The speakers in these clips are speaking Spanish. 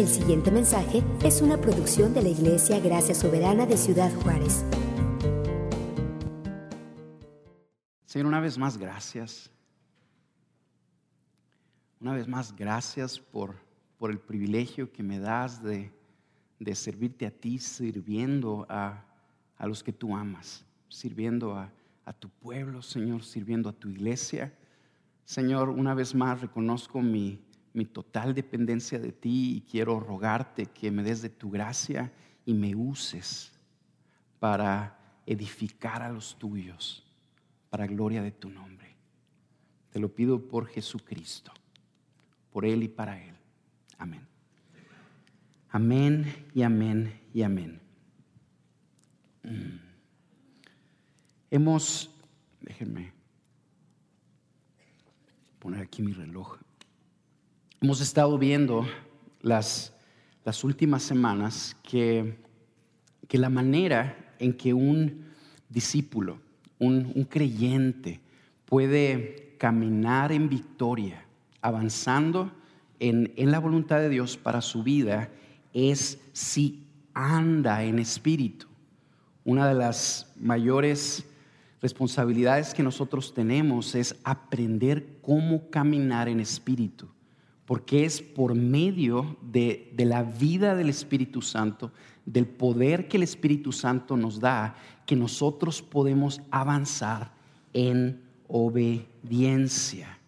El siguiente mensaje es una producción de la Iglesia Gracia Soberana de Ciudad Juárez. Señor, una vez más, gracias. Una vez más, gracias por, por el privilegio que me das de, de servirte a ti, sirviendo a, a los que tú amas, sirviendo a, a tu pueblo, Señor, sirviendo a tu iglesia. Señor, una vez más reconozco mi, mi total dependencia de ti y quiero rogarte que me des de tu gracia y me uses para edificar a los tuyos, para gloria de tu nombre. Te lo pido por Jesucristo, por Él y para Él. Amén. Amén y amén y amén. Mm. Hemos, déjenme poner aquí mi reloj. Hemos estado viendo las, las últimas semanas que, que, la manera en que un discípulo, un, un creyente, puede caminar en victoria, avanzando en, en, la voluntad de Dios para su vida, es si anda en espíritu. Una de las mayores responsabilidades que nosotros tenemos es aprender cómo caminar en espíritu porque es por medio de, la vida del Espíritu Santo, del poder que el Espíritu Santo nos da, que nosotros podemos avanzar en obediencia.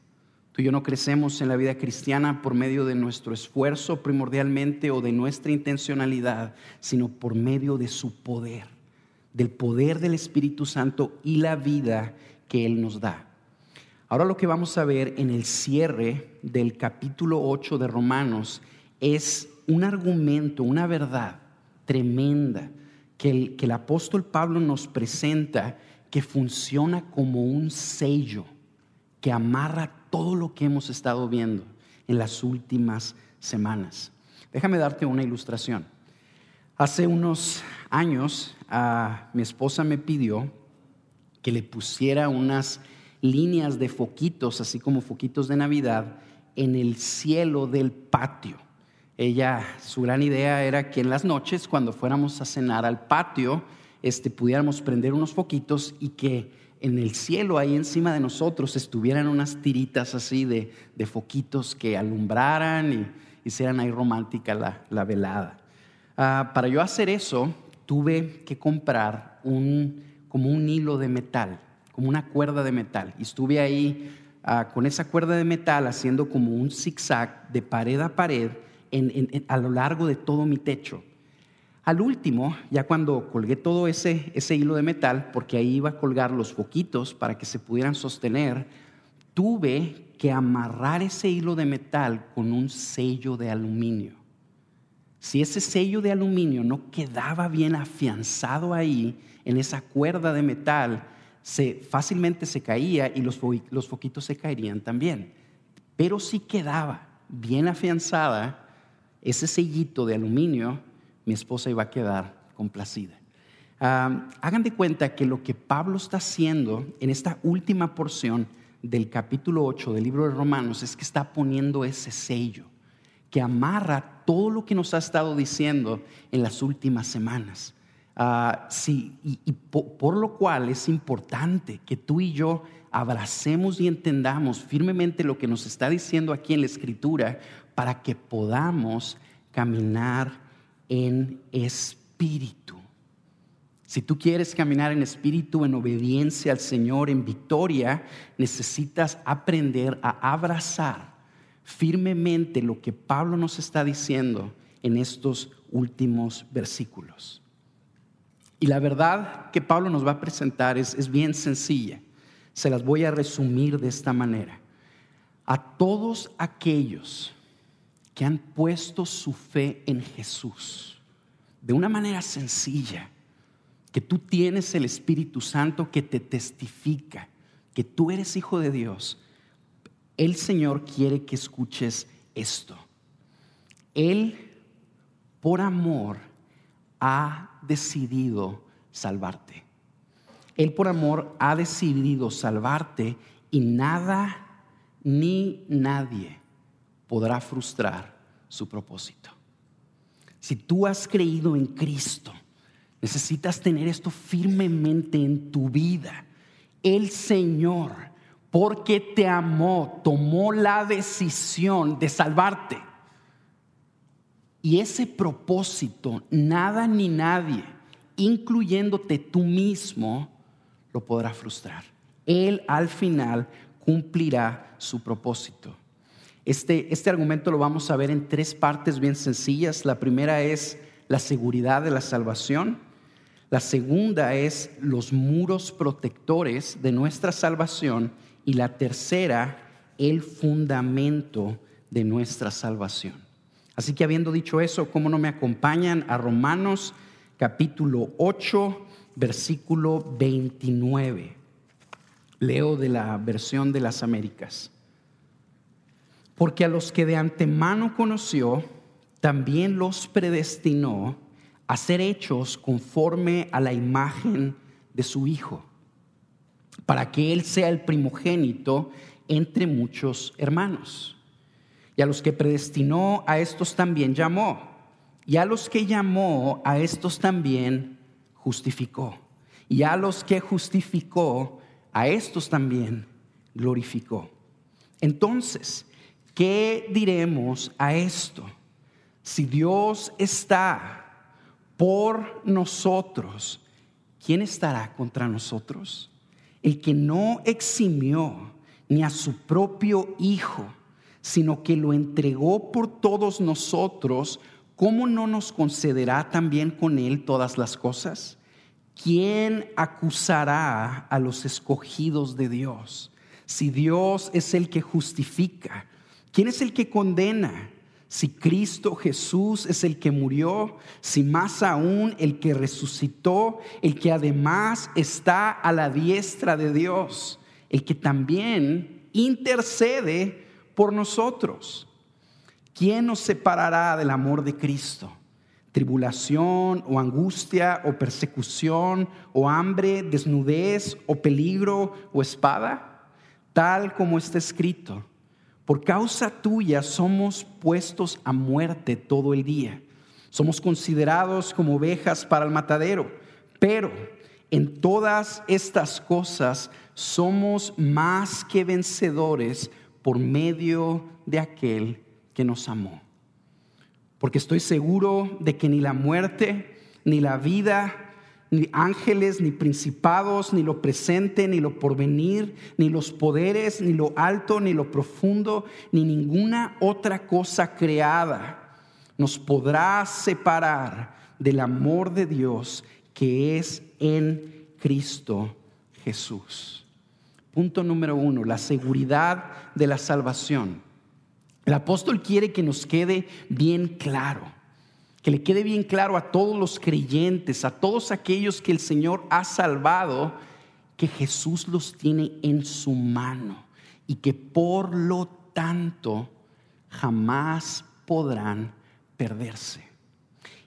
Tú y yo no crecemos en la vida cristiana por medio de nuestro esfuerzo primordialmente o de nuestra intencionalidad, sino por medio de su poder, del poder del Espíritu Santo y la vida que Él nos da. Ahora lo que vamos a ver en el cierre del capítulo 8 de Romanos es un argumento, una verdad tremenda que el, que el apóstol Pablo nos presenta que funciona como un sello que amarra todo lo que hemos estado viendo en las últimas semanas. Déjame darte una ilustración. Hace unos años mi esposa me pidió que le pusiera unas líneas de foquitos, así como foquitos de Navidad, en el cielo del patio. Ella, su gran idea era que en las noches, cuando fuéramos a cenar al patio, este, pudiéramos prender unos foquitos y que en el cielo, ahí encima de nosotros, estuvieran unas tiritas así de, de foquitos que alumbraran y hicieran ahí romántica la, la velada. Ah, para yo hacer eso, tuve que comprar un, como un hilo de metal como una cuerda de metal. Y estuve ahí ah, con esa cuerda de metal haciendo como un zigzag de pared a pared a lo largo de todo mi techo. Al último, ya cuando colgué todo ese, ese hilo de metal, porque ahí iba a colgar los foquitos para que se pudieran sostener, tuve que amarrar ese hilo de metal con un sello de aluminio. Si ese sello de aluminio no quedaba bien afianzado ahí, en esa cuerda de metal, se, fácilmente se caía y los, los foquitos se caerían también. Pero si quedaba bien afianzada ese sellito de aluminio, mi esposa iba a quedar complacida. hagan de cuenta que lo que Pablo está haciendo en esta última porción del capítulo 8 del libro de Romanos es que está poniendo ese sello que amarra todo lo que nos ha estado diciendo en las últimas semanas. Ah, sí, y, por, lo cual es importante que tú y yo abracemos y entendamos firmemente lo que nos está diciendo aquí en la escritura para que podamos caminar en espíritu. Si tú quieres caminar en espíritu, en obediencia al Señor, en victoria, necesitas aprender a abrazar firmemente lo que Pablo nos está diciendo en estos últimos versículos. Y la verdad que Pablo nos va a presentar es, bien sencilla. Se las voy a resumir de esta manera. A todos aquellos que han puesto su fe en Jesús, de una manera sencilla, que tú tienes el Espíritu Santo que te testifica que tú eres hijo de Dios, el Señor quiere que escuches esto. Él, por amor, ha decidido salvarte. Él por amor ha decidido salvarte y nada ni nadie podrá frustrar su propósito. Si tú has creído en Cristo, necesitas tener esto firmemente en tu vida. El Señor, porque te amó, tomó la decisión de salvarte. Y ese propósito, nada ni nadie, incluyéndote tú mismo, lo podrá frustrar. Él al final cumplirá su propósito. Este, este argumento lo vamos a ver en tres partes bien sencillas. La primera es la seguridad de la salvación. La segunda es los muros protectores de nuestra salvación. Y la tercera, el fundamento de nuestra salvación. Así que habiendo dicho eso, ¿cómo no me acompañan a Romanos capítulo 8, versículo 29? Leo de la versión de las Américas. Porque a los que de antemano conoció, también los predestinó a ser hechos conforme a la imagen de su Hijo, para que Él sea el primogénito entre muchos hermanos. Y a los que predestinó, a estos también llamó. Y a los que llamó, a estos también justificó. Y a los que justificó, a estos también glorificó. Entonces, ¿qué diremos a esto? Si Dios está por nosotros, ¿quién estará contra nosotros? El que no eximió ni a su propio Hijo, sino que lo entregó por todos nosotros, ¿cómo no nos concederá también con Él todas las cosas? ¿quién acusará a los escogidos de Dios? Si Dios es el que justifica, ¿quién es el que condena? Si Cristo Jesús es el que murió, si más aún el que resucitó, el que además está a la diestra de Dios, el que también intercede por nosotros. ¿Quién nos separará del amor de Cristo? tribulación o angustia o persecución o hambre, desnudez o peligro o espada, tal como está escrito. Por causa tuya somos puestos a muerte todo el día. Somos considerados como ovejas para el matadero, pero en todas estas cosas somos más que vencedores por medio de aquel que nos amó porque estoy seguro de que ni la muerte, ni la vida, ni ángeles, ni principados, ni lo presente, ni lo porvenir, ni los poderes, ni lo alto, ni lo profundo, ni ninguna otra cosa creada nos podrá separar del amor de Dios que es en Cristo Jesús. Punto número uno, la seguridad de la salvación. El apóstol quiere que nos quede bien claro, que le quede bien claro a todos los creyentes, a todos aquellos que el Señor ha salvado, que Jesús los tiene en su mano y que por lo tanto jamás podrán perderse.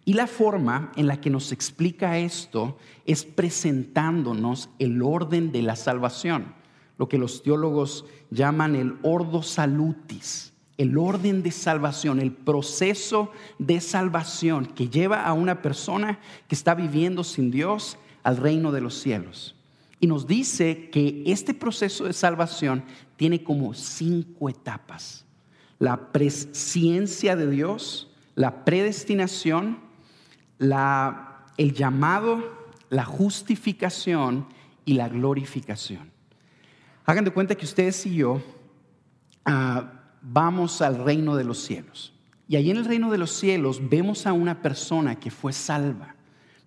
Y la forma en la que nos explica esto es presentándonos el orden de la salvación, lo que los teólogos llaman el ordo salutis el orden de salvación, el proceso de salvación que lleva a una persona que está viviendo sin Dios al reino de los cielos. Y nos dice que este proceso de salvación tiene como cinco etapas. La presciencia de Dios, la predestinación, el llamado, la justificación y la glorificación. Hagan de cuenta que ustedes y yo... Ah, vamos al reino de los cielos. Y allí en el reino de los cielos vemos a una persona que fue salva.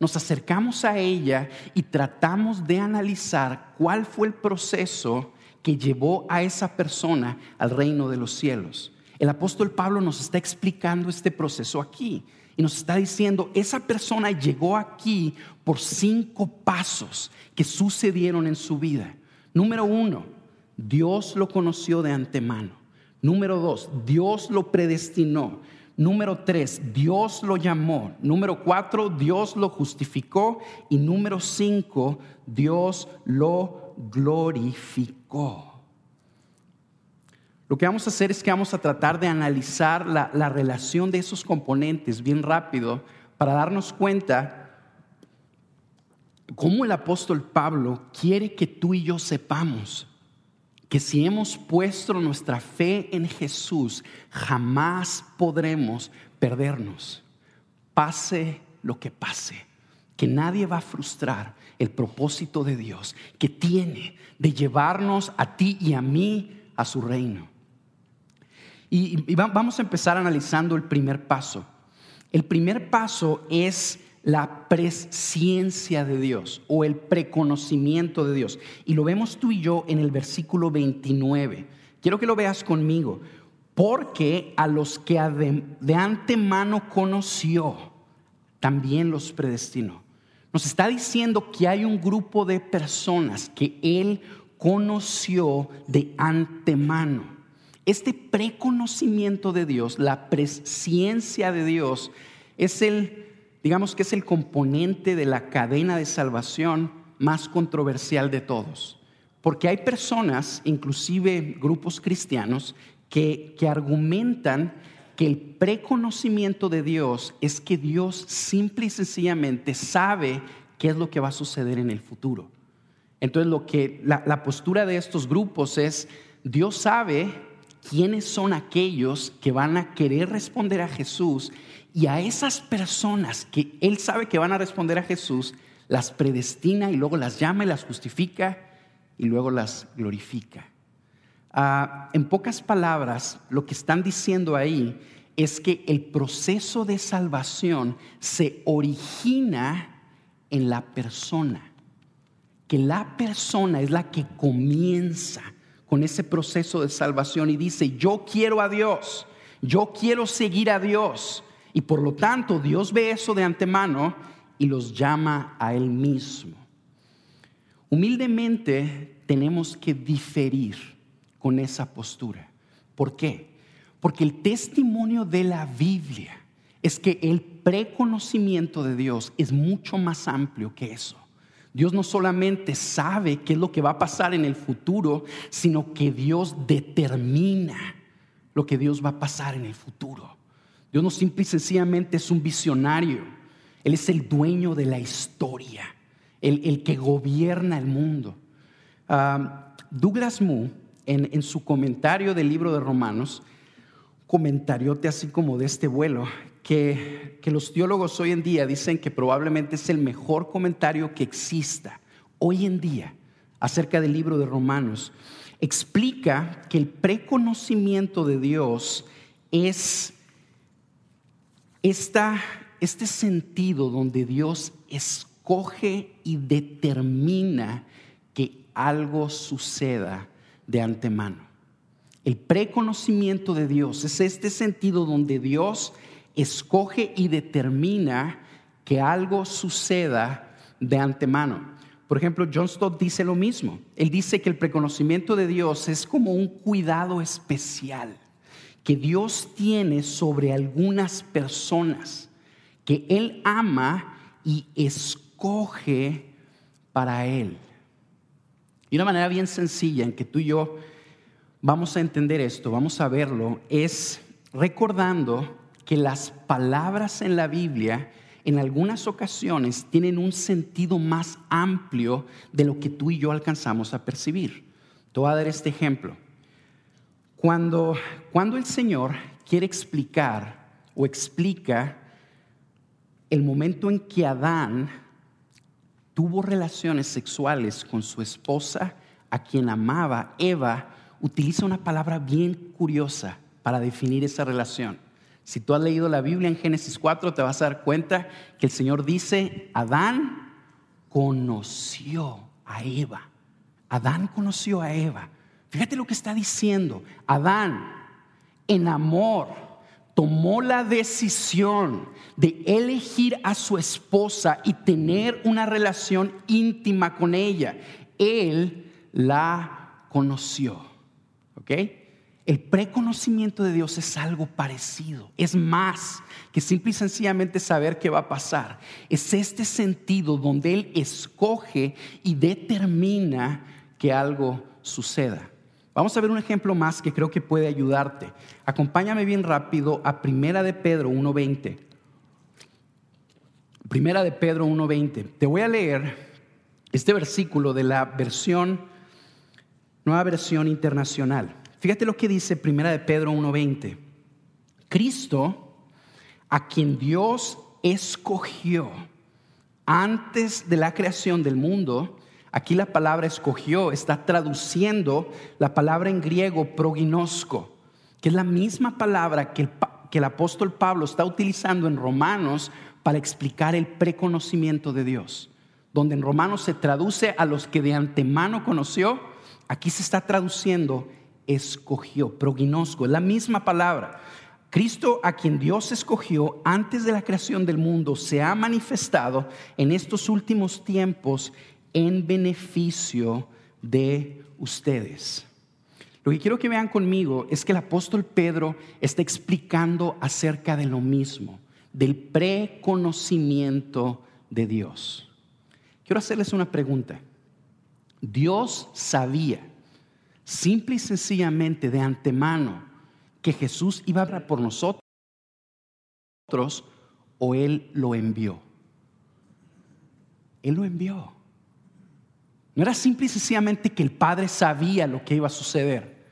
Nos acercamos a ella y tratamos de analizar cuál fue el proceso que llevó a esa persona al reino de los cielos. El apóstol Pablo nos está explicando este proceso aquí y nos está diciendo, esa persona llegó aquí por cinco pasos que sucedieron en su vida. Número uno, Dios lo conoció de antemano. Número dos, Dios lo predestinó. Número tres, Dios lo llamó. Número cuatro, Dios lo justificó. Y número cinco, Dios lo glorificó. Lo que vamos a hacer es que vamos a tratar de analizar la, la relación de esos componentes bien rápido para darnos cuenta cómo el apóstol Pablo quiere que tú y yo sepamos que si hemos puesto nuestra fe en Jesús, jamás podremos perdernos, pase lo que pase, que nadie va a frustrar el propósito de Dios que tiene de llevarnos a ti y a mí a su reino. Y, vamos a empezar analizando el primer paso. El primer paso es la presciencia de Dios o el preconocimiento de Dios. Y lo vemos tú y yo en el versículo 29. Quiero que lo veas conmigo. Porque a los que de antemano conoció, también los predestinó. Nos está diciendo que hay un grupo de personas que Él conoció de antemano. Este preconocimiento de Dios, la presciencia de Dios, es el digamos que es el componente de la cadena de salvación más controversial de todos. Porque hay personas, inclusive grupos cristianos, que, que argumentan que el preconocimiento de Dios es que Dios simple y sencillamente sabe qué es lo que va a suceder en el futuro. Entonces, lo que la, la postura de estos grupos es, Dios sabe quiénes son aquellos que van a querer responder a Jesús y a esas personas que Él sabe que van a responder a Jesús, las predestina y luego las llama y las justifica y luego las glorifica. Ah, en pocas palabras, lo que están diciendo ahí es que el proceso de salvación se origina en la persona, que la persona es la que comienza con ese proceso de salvación y dice, yo quiero a Dios, yo quiero seguir a Dios, y por lo tanto, Dios ve eso de antemano y los llama a Él mismo. Humildemente tenemos que diferir con esa postura. ¿Por qué? Porque el testimonio de la Biblia es que el preconocimiento de Dios es mucho más amplio que eso. Dios no solamente sabe qué es lo que va a pasar en el futuro, sino que Dios determina lo que Dios va a pasar en el futuro. Dios no simple y sencillamente es un visionario. Él es el dueño de la historia, el, que gobierna el mundo. Douglas Moo, en, su comentario del libro de Romanos, comentariote así como de este vuelo, que, que los teólogos hoy en día dicen que probablemente es el mejor comentario que exista hoy en día acerca del libro de Romanos, explica que el preconocimiento de Dios es este sentido donde Dios escoge y determina que algo suceda de antemano. El preconocimiento de Dios es este sentido donde Dios escoge y determina que algo suceda de antemano. Por ejemplo, John Stott dice lo mismo. Él dice que el preconocimiento de Dios es como un cuidado especial que Dios tiene sobre algunas personas que Él ama y escoge para Él. Y una manera bien sencilla en que tú y yo vamos a entender esto, vamos a verlo, es recordando que las palabras en la Biblia en algunas ocasiones tienen un sentido más amplio de lo que tú y yo alcanzamos a percibir. Te voy a dar este ejemplo. Cuando, cuando el Señor quiere explicar o explica el momento en que Adán tuvo relaciones sexuales con su esposa, a quien amaba, Eva, utiliza una palabra bien curiosa para definir esa relación. Si tú has leído la Biblia en Génesis 4, te vas a dar cuenta que el Señor dice, Adán conoció a Eva. Adán conoció a Eva. Fíjate lo que está diciendo. Adán, en amor, tomó la decisión de elegir a su esposa y tener una relación íntima con ella. Él la conoció. ¿Ok? El preconocimiento de Dios es algo parecido. Es más que simple y sencillamente saber qué va a pasar. Es este sentido donde Él escoge y determina que algo suceda. Vamos a ver un ejemplo más que creo que puede ayudarte. Acompáñame bien rápido a Primera de Pedro 1.20. Primera de Pedro 1.20. Te voy a leer este versículo de la versión, nueva versión internacional. Fíjate lo que dice Primera de Pedro 1.20. Cristo, a quien Dios escogió antes de la creación del mundo, aquí la palabra escogió está traduciendo la palabra en griego proginosko, que es la misma palabra que el, que el apóstol Pablo está utilizando en Romanos para explicar el preconocimiento de Dios. Donde en Romanos se traduce a los que de antemano conoció, aquí se está traduciendo escogió, proginosco, es la misma palabra. Cristo a quien Dios escogió antes de la creación del mundo se ha manifestado en estos últimos tiempos en beneficio de ustedes. Lo que quiero que vean conmigo es que el apóstol Pedro está explicando acerca de lo mismo del preconocimiento de Dios. Quiero hacerles una pregunta. Dios sabía, simple y sencillamente de antemano, que Jesús iba a hablar por nosotros o Él lo envió. Él lo envió. No era simple y sencillamente que el Padre sabía lo que iba a suceder.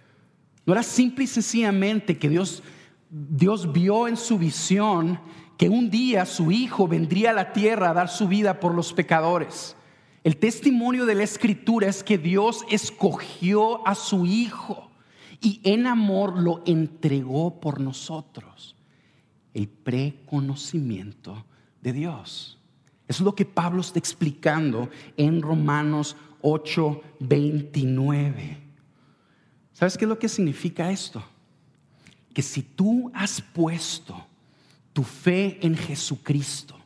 No era simple y sencillamente que Dios, Dios vio en su visión que un día su Hijo vendría a la tierra a dar su vida por los pecadores. El testimonio de la Escritura es que Dios escogió a su Hijo y en amor lo entregó por nosotros. El preconocimiento de Dios. Eso es lo que Pablo está explicando en Romanos 8, 29. ¿Sabes qué es lo que significa esto? Que si tú has puesto tu fe en Jesucristo,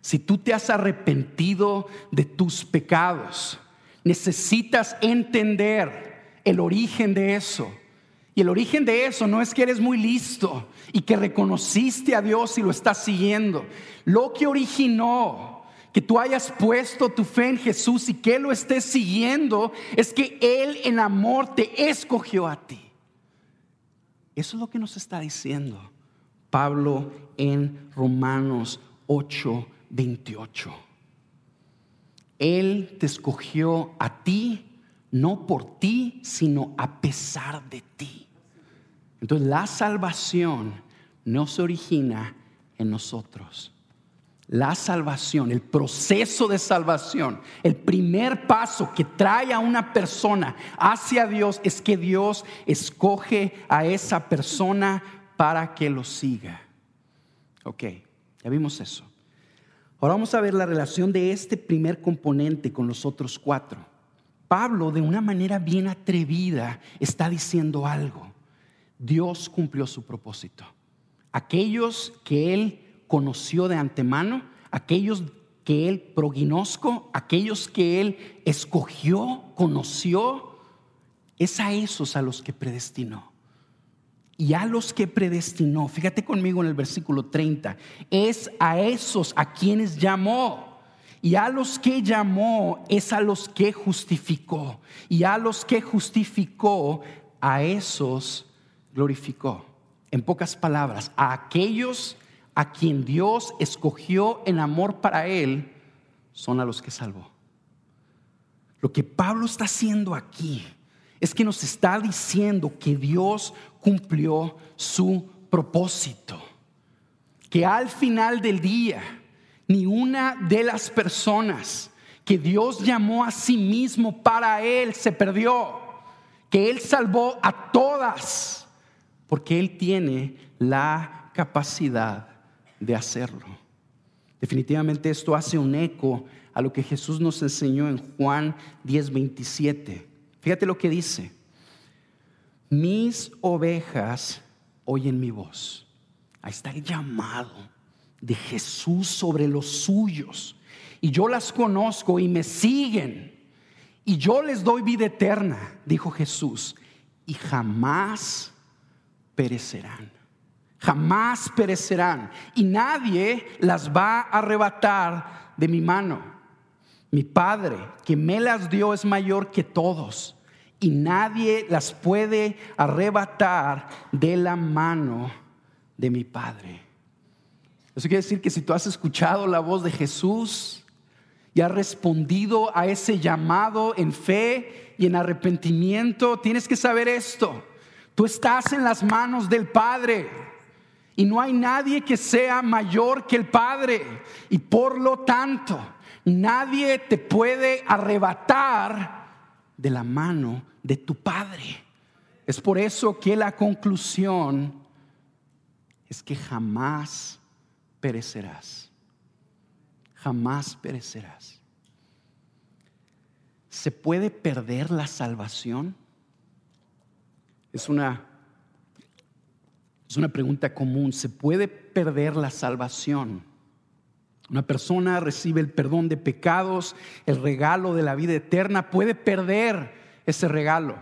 si tú te has arrepentido de tus pecados, necesitas entender el origen de eso. Y el origen de eso no es que eres muy listo y que reconociste a Dios y lo estás siguiendo. Lo que originó que tú hayas puesto tu fe en Jesús y que lo estés siguiendo es que Él en amor te escogió a ti. Eso es lo que nos está diciendo. Pablo en Romanos 8, 28. Él te escogió a ti, no por ti, sino a pesar de ti. Entonces la salvación no se origina en nosotros. La salvación, el proceso de salvación, el primer paso que trae a una persona hacia Dios es que Dios escoge a esa persona para que lo siga. Ok, ya vimos eso. Ahora vamos a ver la relación de este primer componente con los otros cuatro. Pablo, de una manera bien atrevida, está diciendo algo. Dios cumplió su propósito. Aquellos que él conoció de antemano, aquellos que él proginosco, aquellos que él escogió, conoció, es a esos a los que predestinó y a los que predestinó, fíjate conmigo en el versículo 30, es a esos a quienes llamó. Y a los que llamó es a los que justificó. Y a los que justificó, a esos glorificó. En pocas palabras, a aquellos a quien Dios escogió en amor para Él, son a los que salvó. Lo que Pablo está haciendo aquí es que nos está diciendo que Dios cumplió su propósito. Que al final del día, ni una de las personas que Dios llamó a sí mismo para Él se perdió. Que Él salvó a todas, porque Él tiene la capacidad de hacerlo. Definitivamente esto hace un eco a lo que Jesús nos enseñó en Juan 10:27 Fíjate lo que dice. Mis ovejas oyen mi voz. Ahí está el llamado de Jesús sobre los suyos. Y yo las conozco y me siguen. Y yo les doy vida eterna, dijo Jesús. Y jamás perecerán. Jamás perecerán. Y nadie las va a arrebatar de mi mano. Mi Padre, que me las dio, es mayor que todos y nadie las puede arrebatar de la mano de mi Padre. Eso quiere decir que si tú has escuchado la voz de Jesús y has respondido a ese llamado en fe y en arrepentimiento, tienes que saber esto. Tú estás en las manos del Padre y no hay nadie que sea mayor que el Padre. Y por lo tanto, nadie te puede arrebatar de la mano de tu Padre. Es por eso que la conclusión es que jamás perecerás. Jamás perecerás. ¿Se puede perder la salvación? Es una, es una pregunta común. ¿Se puede perder la salvación? Una persona recibe el perdón de pecados, el regalo de la vida eterna, puede perder ese regalo.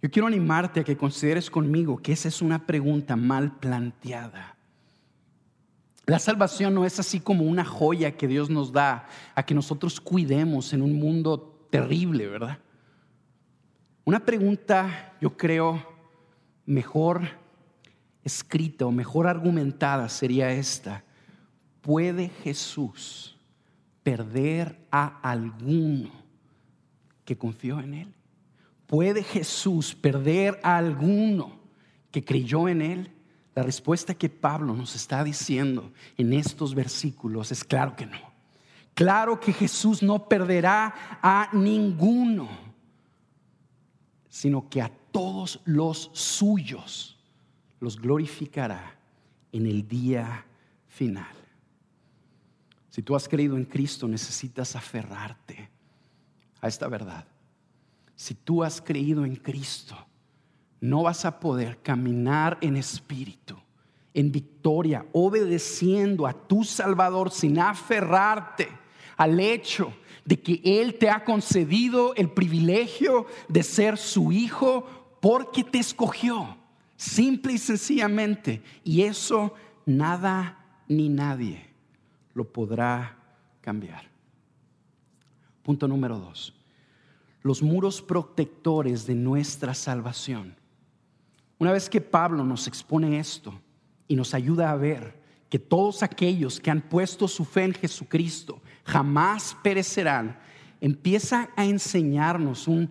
Yo quiero animarte a que consideres conmigo que esa es una pregunta mal planteada. La salvación no es así como una joya que Dios nos da a que nosotros cuidemos en un mundo terrible, ¿verdad? Una pregunta, yo creo, mejor escrita o mejor argumentada sería esta. ¿Puede Jesús perder a alguno que confió en Él? ¿Puede Jesús perder a alguno que creyó en Él? La respuesta que Pablo nos está diciendo en estos versículos es claro que no. Claro que Jesús no perderá a ninguno, sino que a todos los suyos los glorificará en el día final. Si tú has creído en Cristo, necesitas aferrarte a esta verdad. Si tú has creído en Cristo, no vas a poder caminar en espíritu, en victoria, obedeciendo a tu Salvador sin aferrarte al hecho de que Él te ha concedido el privilegio de ser su hijo porque te escogió, simple y sencillamente. Y eso nada ni nadie lo podrá cambiar. Punto número dos. Los muros protectores de nuestra salvación. Una vez que Pablo nos expone esto y nos ayuda a ver que todos aquellos que han puesto su fe en Jesucristo jamás perecerán, empieza a enseñarnos un,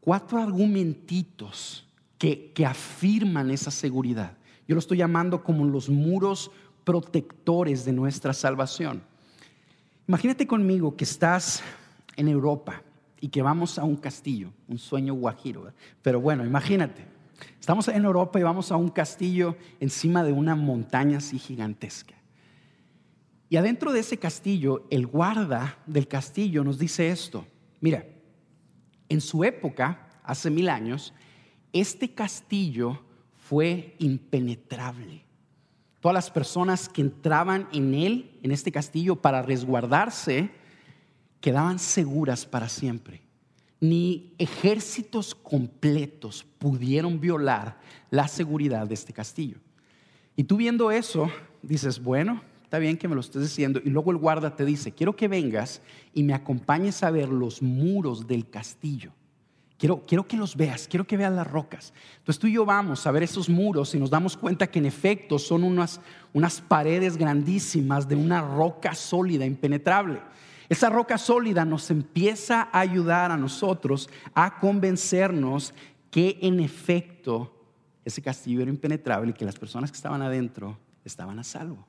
cuatro argumentitos que, que afirman esa seguridad. Yo lo estoy llamando como los muros protectores de nuestra salvación. Imagínate conmigo que estás en Europa y que vamos a un castillo, un sueño guajiro. Pero bueno, imagínate, estamos en Europa y vamos a un castillo encima de una montaña así gigantesca. Y adentro de ese castillo, el guarda del castillo nos dice esto. Mira, en su época, hace mil años, este castillo fue impenetrable. Todas las personas que entraban en él, en este castillo, para resguardarse, quedaban seguras para siempre. Ni ejércitos completos pudieron violar la seguridad de este castillo. Y tú viendo eso, dices, bueno, está bien que me lo estés diciendo. Y luego el guarda te dice, quiero que vengas y me acompañes a ver los muros del castillo. Quiero, que los veas, quiero que veas las rocas. Entonces tú y yo vamos a ver esos muros y nos damos cuenta que en efecto son unas, unas paredes grandísimas de una roca sólida, impenetrable. Esa roca sólida nos empieza a ayudar a nosotros a convencernos que en efecto ese castillo era impenetrable y que las personas que estaban adentro estaban a salvo.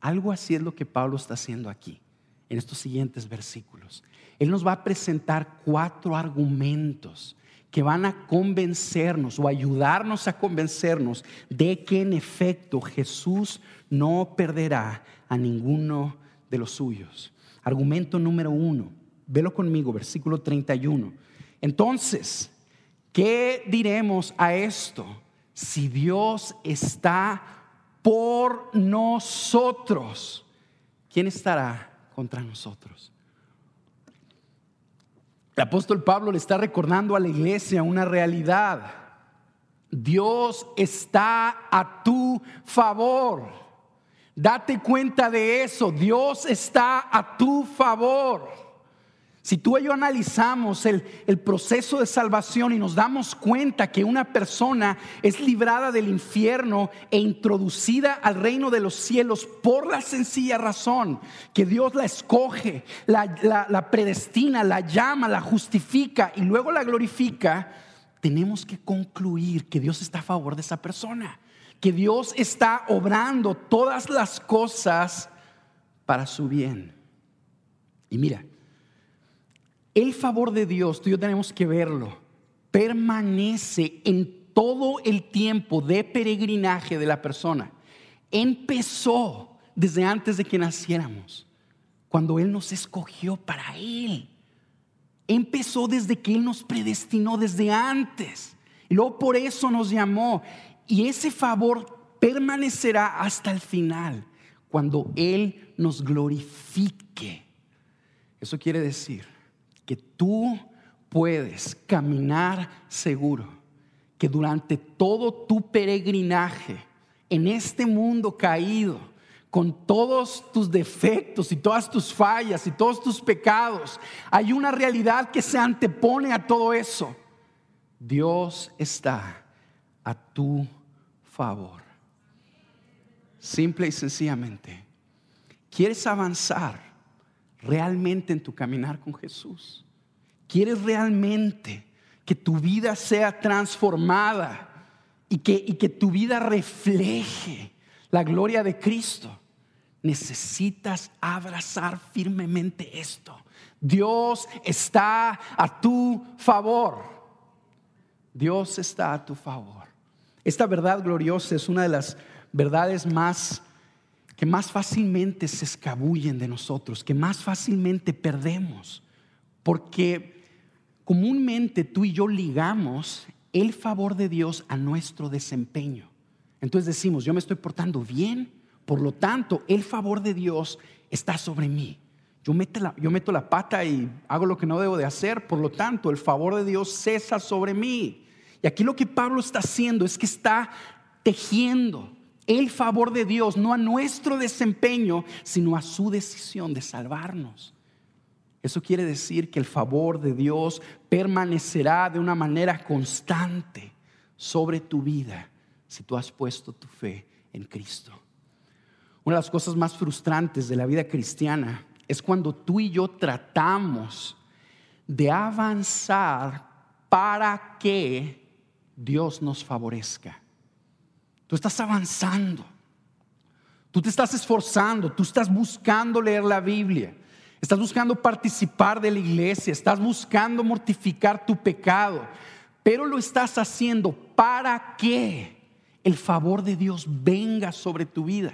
Algo así es lo que Pablo está haciendo aquí, en estos siguientes versículos. Él nos va a presentar cuatro argumentos que van a convencernos o ayudarnos a convencernos de que en efecto Jesús no perderá a ninguno de los suyos. Argumento número uno, velo conmigo, versículo 31. Entonces, ¿qué diremos a esto? Si Dios está por nosotros, ¿quién estará contra nosotros? El apóstol Pablo le está recordando a la iglesia una realidad. Dios está a tu favor. Date cuenta de eso. Dios está a tu favor. Si tú y yo analizamos el, el, proceso de salvación y nos damos cuenta que una persona es librada del infierno e introducida al reino de los cielos por la sencilla razón que Dios la escoge, la, la, la predestina, la llama, la justifica y luego la glorifica, tenemos que concluir que Dios está a favor de esa persona, que Dios está obrando todas las cosas para su bien. Y mira, el favor de Dios, tú y yo tenemos que verlo, permanece en todo el tiempo de peregrinaje de la persona. Empezó desde antes de que naciéramos, cuando Él nos escogió para Él. Empezó desde que Él nos predestinó, desde antes. Y luego por eso nos llamó. Y ese favor permanecerá hasta el final, cuando Él nos glorifique. Eso quiere decir que tú puedes caminar seguro, que durante todo tu peregrinaje en este mundo caído, con todos tus defectos y todas tus fallas y todos tus pecados, hay una realidad que se antepone a todo eso. Dios está a tu favor. Simple y sencillamente. ¿Quieres avanzar? Realmente en tu caminar con Jesús? ¿Quieres realmente que tu vida sea transformada y que, y que tu vida refleje la gloria de Cristo? Necesitas abrazar firmemente esto. Dios está a tu favor. Dios está a tu favor. Esta verdad gloriosa es una de las verdades más que más fácilmente se escabullen de nosotros, que más fácilmente perdemos, porque comúnmente tú y yo ligamos el favor de Dios a nuestro desempeño. Entonces decimos, yo me estoy portando bien, por lo tanto, el favor de Dios está sobre mí. Yo meto, la, yo meto la pata y hago lo que no debo de hacer, por lo tanto, el favor de Dios cesa sobre mí. Y aquí lo que Pablo está haciendo es que está tejiendo el favor de Dios, no a nuestro desempeño, sino a su decisión de salvarnos. Eso quiere decir que el favor de Dios permanecerá de una manera constante sobre tu vida si tú has puesto tu fe en Cristo. Una de las cosas más frustrantes de la vida cristiana es cuando tú y yo tratamos de avanzar para que Dios nos favorezca. Tú estás avanzando. Tú te estás esforzando, tú estás buscando leer la Biblia, estás buscando participar de la iglesia, estás buscando mortificar tu pecado, pero lo estás haciendo para que el favor de Dios venga sobre tu vida.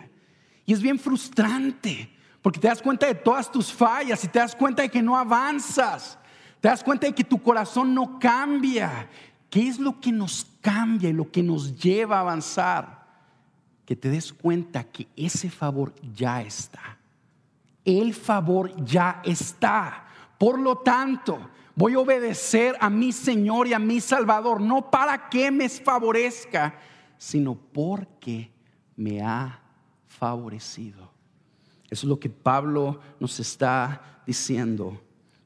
Y es bien frustrante, porque te das cuenta de todas tus fallas y te das cuenta de que no avanzas, te das cuenta de que tu corazón no cambia ¿Qué es lo que nos cambia y lo que nos lleva a avanzar? Que te des cuenta que ese favor ya está. El favor ya está. Por lo tanto, voy a obedecer a mi Señor y a mi Salvador, no para que me favorezca, sino porque me ha favorecido. Eso es lo que Pablo nos está diciendo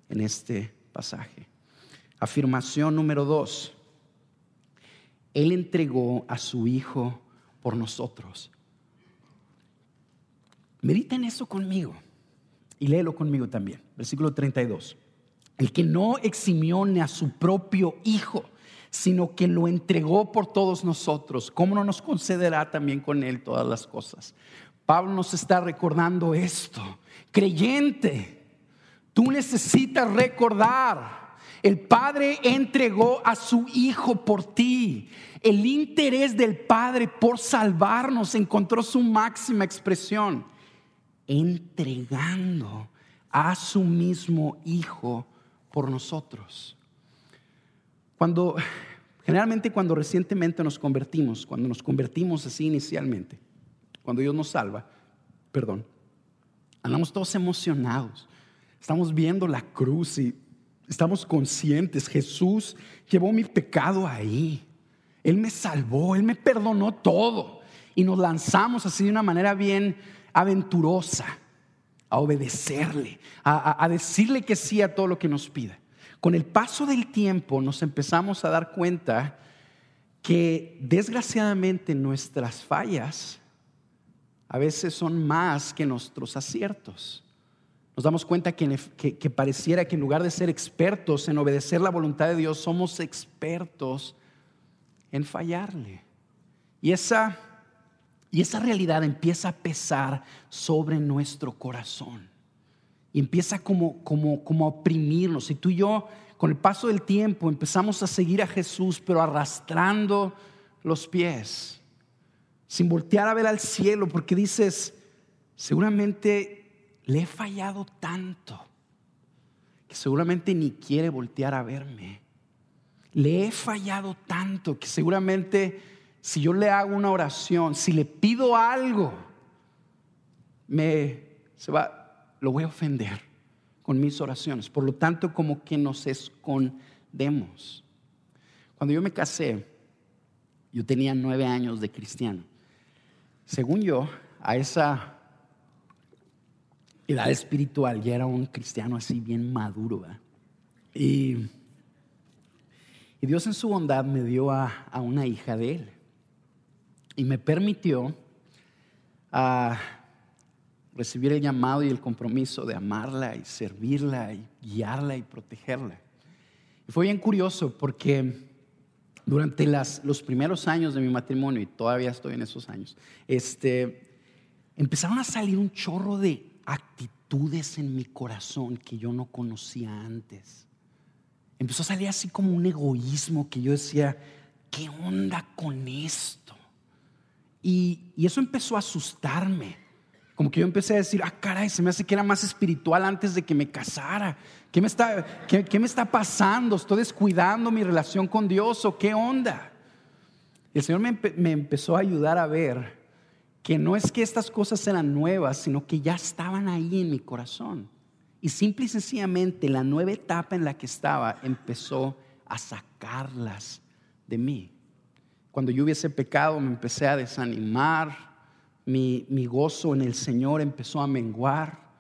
en este pasaje. Afirmación número dos. Él entregó a su Hijo por nosotros. Medita en eso conmigo y léelo conmigo también. Versículo 32. El que no eximió ni a su propio Hijo, sino que lo entregó por todos nosotros, ¿cómo no nos concederá también con Él todas las cosas? Pablo nos está recordando esto. Creyente, tú necesitas recordar el Padre entregó a su Hijo por ti. El interés del Padre por salvarnos encontró su máxima expresión, entregando a su mismo Hijo por nosotros. Cuando, generalmente cuando recientemente nos convertimos, cuando nos convertimos así inicialmente, cuando Dios nos salva, perdón, andamos todos emocionados. Estamos viendo la cruz y Estamos conscientes, Jesús llevó mi pecado ahí. Él me salvó, Él me perdonó todo. Y nos lanzamos así de una manera bien aventurosa. a obedecerle, a, decirle que sí a todo lo que nos pida. Con el paso del tiempo nos empezamos a dar cuenta que desgraciadamente nuestras fallas a veces son más que nuestros aciertos. Nos damos cuenta que, que, pareciera que en lugar de ser expertos en obedecer la voluntad de Dios, somos expertos en fallarle. Y esa y esa realidad empieza a pesar sobre nuestro corazón. Y empieza como, como, como a oprimirnos. Y tú y yo, con el paso del tiempo, empezamos a seguir a Jesús, pero arrastrando los pies, sin voltear a ver al cielo, porque dices, seguramente le he fallado tanto, que seguramente ni quiere voltear a verme. Le he fallado tanto que seguramente si yo le hago una oración, si le pido algo, me se va, lo voy a ofender con mis oraciones. Por lo tanto, como que nos escondemos. Cuando yo me casé, yo tenía nueve años de cristiano. Según yo, a esa edad espiritual ya era un cristiano así bien maduro. Y, y, Dios en su bondad me dio a, a una hija de él y me permitió ah, recibir el llamado y el compromiso de amarla y servirla y guiarla y protegerla. Y fue bien curioso porque durante los primeros años de mi matrimonio, y todavía estoy en esos años, este, empezaron a salir un chorro de actitudes en mi corazón que yo no conocía antes. Empezó a salir así como un egoísmo que yo decía, ¿qué onda con esto? Y, eso empezó a asustarme. Como que yo empecé a decir, ah, caray, se me hace que era más espiritual antes de que me casara. ¿Qué me está, qué, me está pasando? ¿Estoy descuidando mi relación con Dios o qué onda? El Señor me, me empezó a ayudar a ver que no es que estas cosas eran nuevas, sino que ya estaban ahí en mi corazón. Y simple y sencillamente la nueva etapa en la que estaba empezó a sacarlas de mí. Cuando yo hubiese pecado me empecé a desanimar, mi, gozo en el Señor empezó a menguar,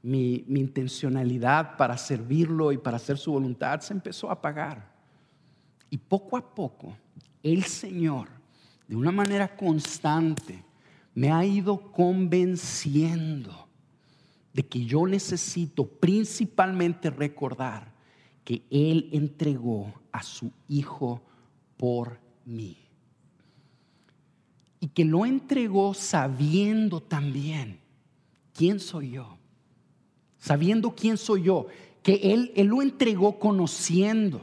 mi, mi intencionalidad para servirlo y para hacer su voluntad se empezó a apagar. Y poco a poco el Señor, de una manera constante, me ha ido convenciendo de que yo necesito principalmente recordar que Él entregó a su Hijo por mí y que lo entregó sabiendo también quién soy yo. Sabiendo quién soy yo. Que Él, él lo entregó conociendo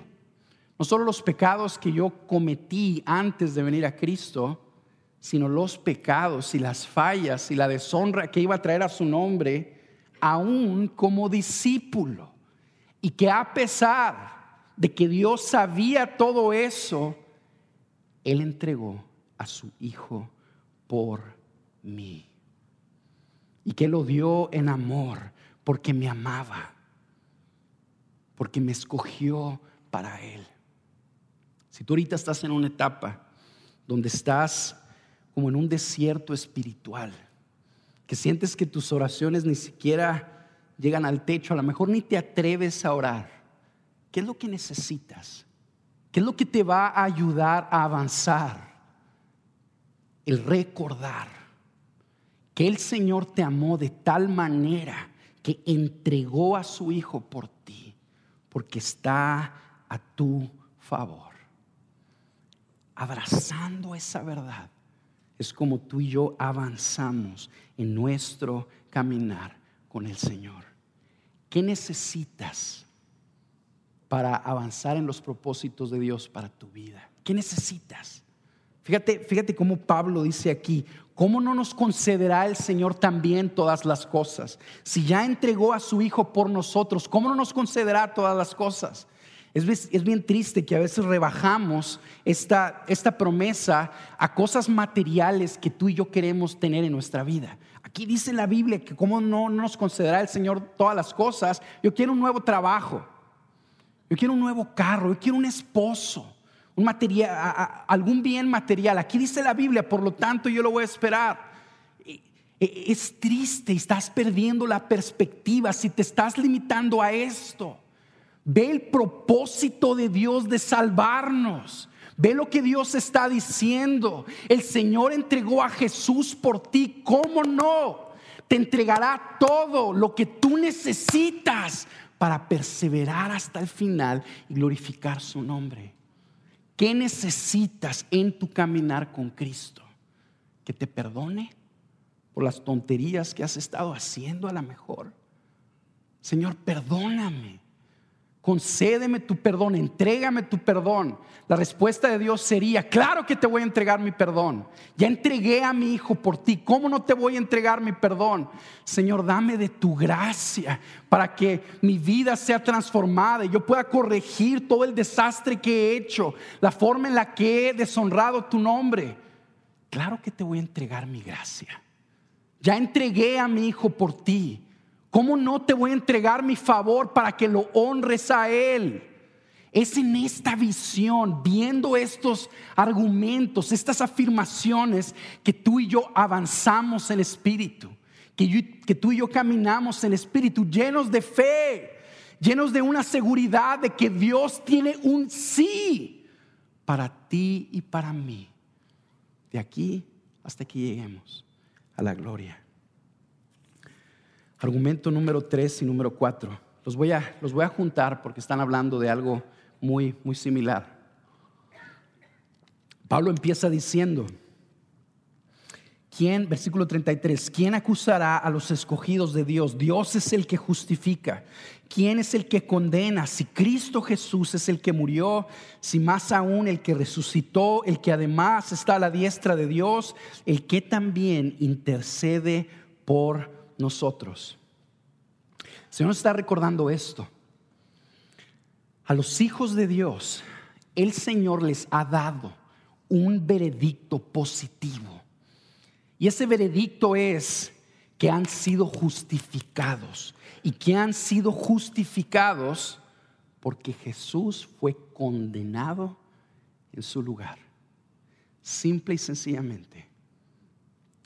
no solo los pecados que yo cometí antes de venir a Cristo, sino los pecados y las fallas y la deshonra que iba a traer a su nombre, aún como discípulo. Y que a pesar de que Dios sabía todo eso, Él entregó a su Hijo por mí. Y que lo dio en amor porque me amaba, porque me escogió para Él. Si tú ahorita estás en una etapa donde estás como en un desierto espiritual, que sientes que tus oraciones ni siquiera llegan al techo, a lo mejor ni te atreves a orar, ¿qué es lo que necesitas? ¿Qué es lo que te va a ayudar a avanzar? el recordar que el Señor te amó de tal manera que entregó a su Hijo por ti, porque está a tu favor. Abrazando esa verdad es como tú y yo avanzamos en nuestro caminar con el Señor. ¿Qué necesitas para avanzar en los propósitos de Dios para tu vida? ¿Qué necesitas? Fíjate, fíjate cómo Pablo dice aquí, ¿cómo no nos concederá el Señor también todas las cosas? Si ya entregó a su Hijo por nosotros, ¿cómo no nos concederá todas las cosas? Es, bien triste que a veces rebajamos esta, promesa a cosas materiales que tú y yo queremos tener en nuestra vida. Aquí dice la Biblia que cómo no nos concederá el Señor todas las cosas. Yo quiero un nuevo trabajo, yo quiero un nuevo carro, yo quiero un esposo un material, algún bien material. Aquí dice la Biblia, por lo tanto yo lo voy a esperar. E, es triste estás perdiendo la perspectiva si te estás limitando a esto. Ve el propósito de Dios de salvarnos. Ve lo que Dios está diciendo. El Señor entregó a Jesús por ti. ¿Cómo no? Te entregará todo lo que tú necesitas para perseverar hasta el final y glorificar su nombre. ¿Qué necesitas en tu caminar con Cristo? Que te perdone por las tonterías que has estado haciendo a la mejor. Señor, perdóname. Concédeme tu perdón, entrégame tu perdón. La respuesta de Dios sería, claro que te voy a entregar mi perdón. Ya entregué a mi hijo por ti. ¿Cómo no te voy a entregar mi perdón? Señor, dame de tu gracia para que mi vida sea transformada y yo pueda corregir todo el desastre que he hecho, la forma en la que he deshonrado tu nombre. Claro que te voy a entregar mi gracia. Ya entregué a mi hijo por ti. ¿Cómo no te voy a entregar mi favor para que lo honres a Él? Es en esta visión, viendo estos argumentos, estas afirmaciones, que tú y yo avanzamos en espíritu, que, que tú y yo caminamos en espíritu, llenos de fe, llenos de una seguridad de que Dios tiene un sí para ti y para mí, de aquí hasta que lleguemos a la gloria. Argumento número tres y número cuatro. Los voy a, los voy a juntar porque están hablando de algo muy, muy similar. Pablo empieza diciendo, ¿quién, versículo 33, ¿quién acusará a los escogidos de Dios? Dios es el que justifica. ¿Quién es el que condena? Si Cristo Jesús es el que murió, si más aún el que resucitó, el que además está a la diestra de Dios, el que también intercede por nosotros. El Señor está recordando esto. A los hijos de Dios, el Señor les ha dado un veredicto positivo. Y ese veredicto es que han sido justificados y que han sido justificados porque Jesús fue condenado en su lugar. Simple y sencillamente.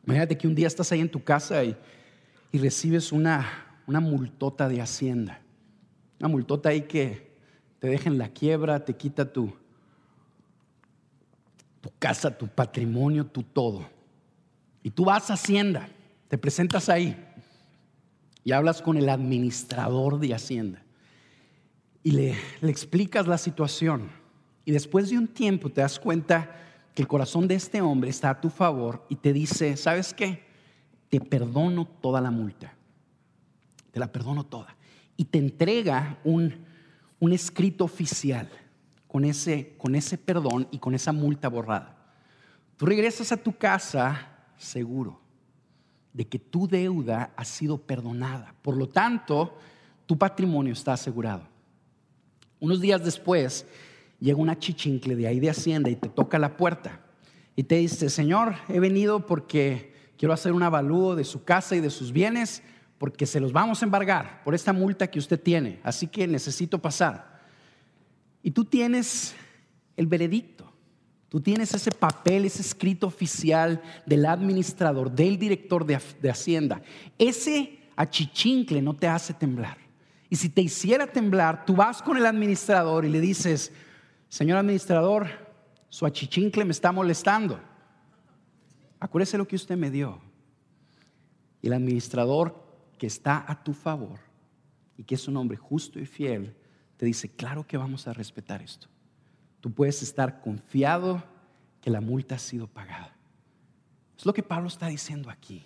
Imagínate que un día estás ahí en tu casa y, y recibes una, una multota de hacienda. Una multota ahí que te deja en la quiebra, te quita tu, tu casa, tu patrimonio, tu todo. Y tú vas a Hacienda, te presentas ahí y hablas con el administrador de Hacienda y le, le explicas la situación. Y después de un tiempo te das cuenta que el corazón de este hombre está a tu favor y te dice, ¿sabes qué? Te perdono toda la multa. Te la perdono toda. Y te entrega un, un escrito oficial con ese, con ese perdón y con esa multa borrada. Tú regresas a tu casa seguro de que tu deuda ha sido perdonada. Por lo tanto, tu patrimonio está asegurado. Unos días después, llega una chichincle de ahí de Hacienda y te toca la puerta y te dice, Señor, he venido porque quiero hacer un avalúo de su casa y de sus bienes porque se los vamos a embargar por esta multa que usted tiene, así que necesito pasar. Y tú tienes el veredicto, tú tienes ese papel, ese escrito oficial del administrador, del director de, de Hacienda. Ese achichincle no te hace temblar. Y si te hiciera temblar, tú vas con el administrador y le dices, señor administrador, su achichincle me está molestando. Acuérdese lo que usted me dio. Y el administrador que está a tu favor y que es un hombre justo y fiel, te dice, claro que vamos a respetar esto. Tú puedes estar confiado que la multa ha sido pagada. Es lo que Pablo está diciendo aquí.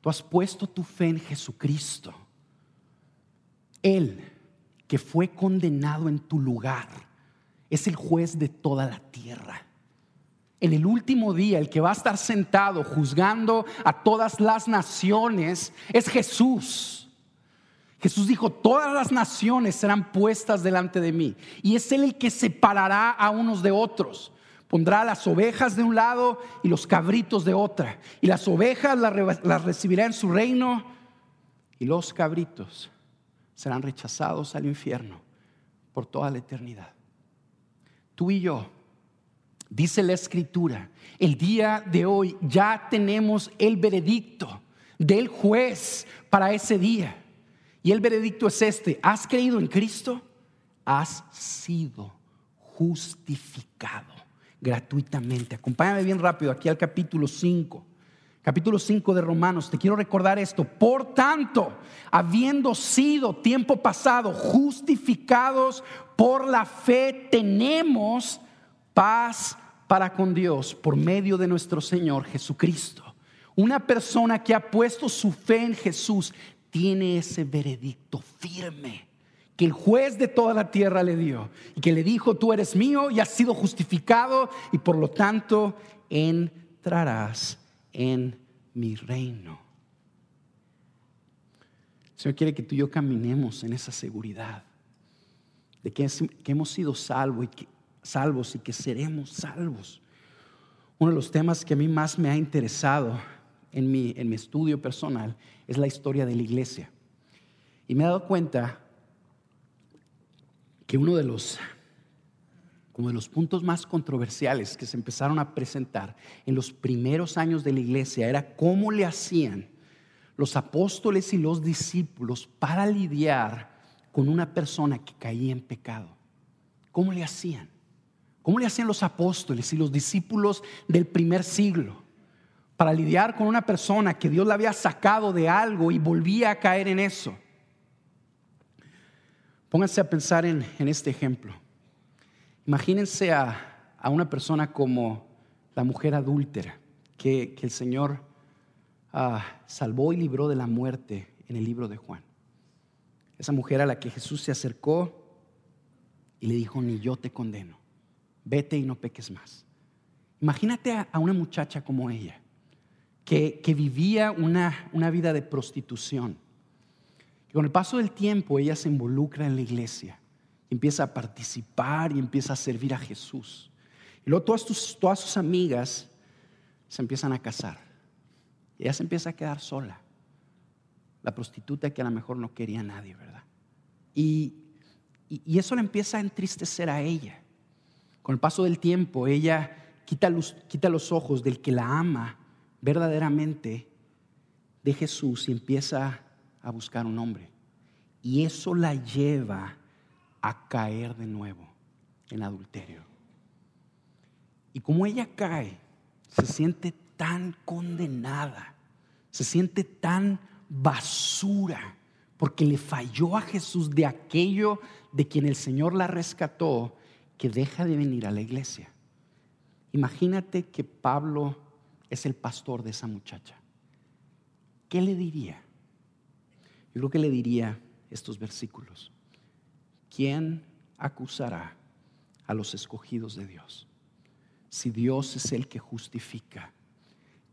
Tú has puesto tu fe en Jesucristo. Él, que fue condenado en tu lugar, es el juez de toda la tierra en el último día, el que va a estar sentado juzgando a todas las naciones es Jesús. Jesús dijo, todas las naciones serán puestas delante de mí. Y es Él el que separará a unos de otros. Pondrá las ovejas de un lado y los cabritos de otra. Y las ovejas las recibirá en su reino y los cabritos serán rechazados al infierno por toda la eternidad. Tú y yo Dice la escritura, el día de hoy ya tenemos el veredicto del juez para ese día. Y el veredicto es este, ¿has creído en Cristo? Has sido justificado gratuitamente. Acompáñame bien rápido aquí al capítulo 5. Capítulo 5 de Romanos, te quiero recordar esto. Por tanto, habiendo sido tiempo pasado justificados por la fe, tenemos paz para con Dios por medio de nuestro Señor Jesucristo. Una persona que ha puesto su fe en Jesús tiene ese veredicto firme que el juez de toda la tierra le dio y que le dijo, tú eres mío y has sido justificado y por lo tanto entrarás en mi reino. El Señor quiere que tú y yo caminemos en esa seguridad de que, hemos sido salvos y, que, salvos y que seremos salvos. Uno de los temas que a mí más me ha interesado en mi, en mi estudio personal es la historia de la iglesia. Y me he dado cuenta que uno de los, como de los puntos más controversiales que se empezaron a presentar en los primeros años de la iglesia era cómo le hacían los apóstoles y los discípulos para lidiar con una persona que caía en pecado. ¿Cómo le hacían? ¿Cómo le hacían los apóstoles y los discípulos del primer siglo para lidiar con una persona que Dios la había sacado de algo y volvía a caer en eso? Pónganse a pensar en, este ejemplo. Imagínense a, una persona como la mujer adúltera que, el Señor ah, salvó y libró de la muerte en el libro de Juan. Esa mujer a la que Jesús se acercó y le dijo, ni yo te condeno, vete y no peques más. Imagínate a, una muchacha como ella, que, vivía una, una vida de prostitución con el paso del tiempo ella se involucra en la iglesia, empieza a participar y empieza a servir a Jesús. Y luego todas, todas sus amigas se empiezan a casar. Y ella se empieza a quedar sola. La prostituta que a lo mejor no quería a nadie, ¿verdad? Y, y, eso le empieza a entristecer a ella. Con el paso del tiempo, ella quita los, quita los ojos del que la ama verdaderamente de Jesús y empieza a buscar un hombre. Y eso la lleva a caer de nuevo en adulterio. Y como ella cae, se siente tan condenada, se siente tan basura, porque le falló a Jesús de aquello de quien el Señor la rescató, que deja de venir a la iglesia. Imagínate que Pablo es el pastor de esa muchacha. ¿Qué le diría? Yo creo que le diría estos versículos. ¿Quién acusará a los escogidos de Dios? Si Dios es el que justifica,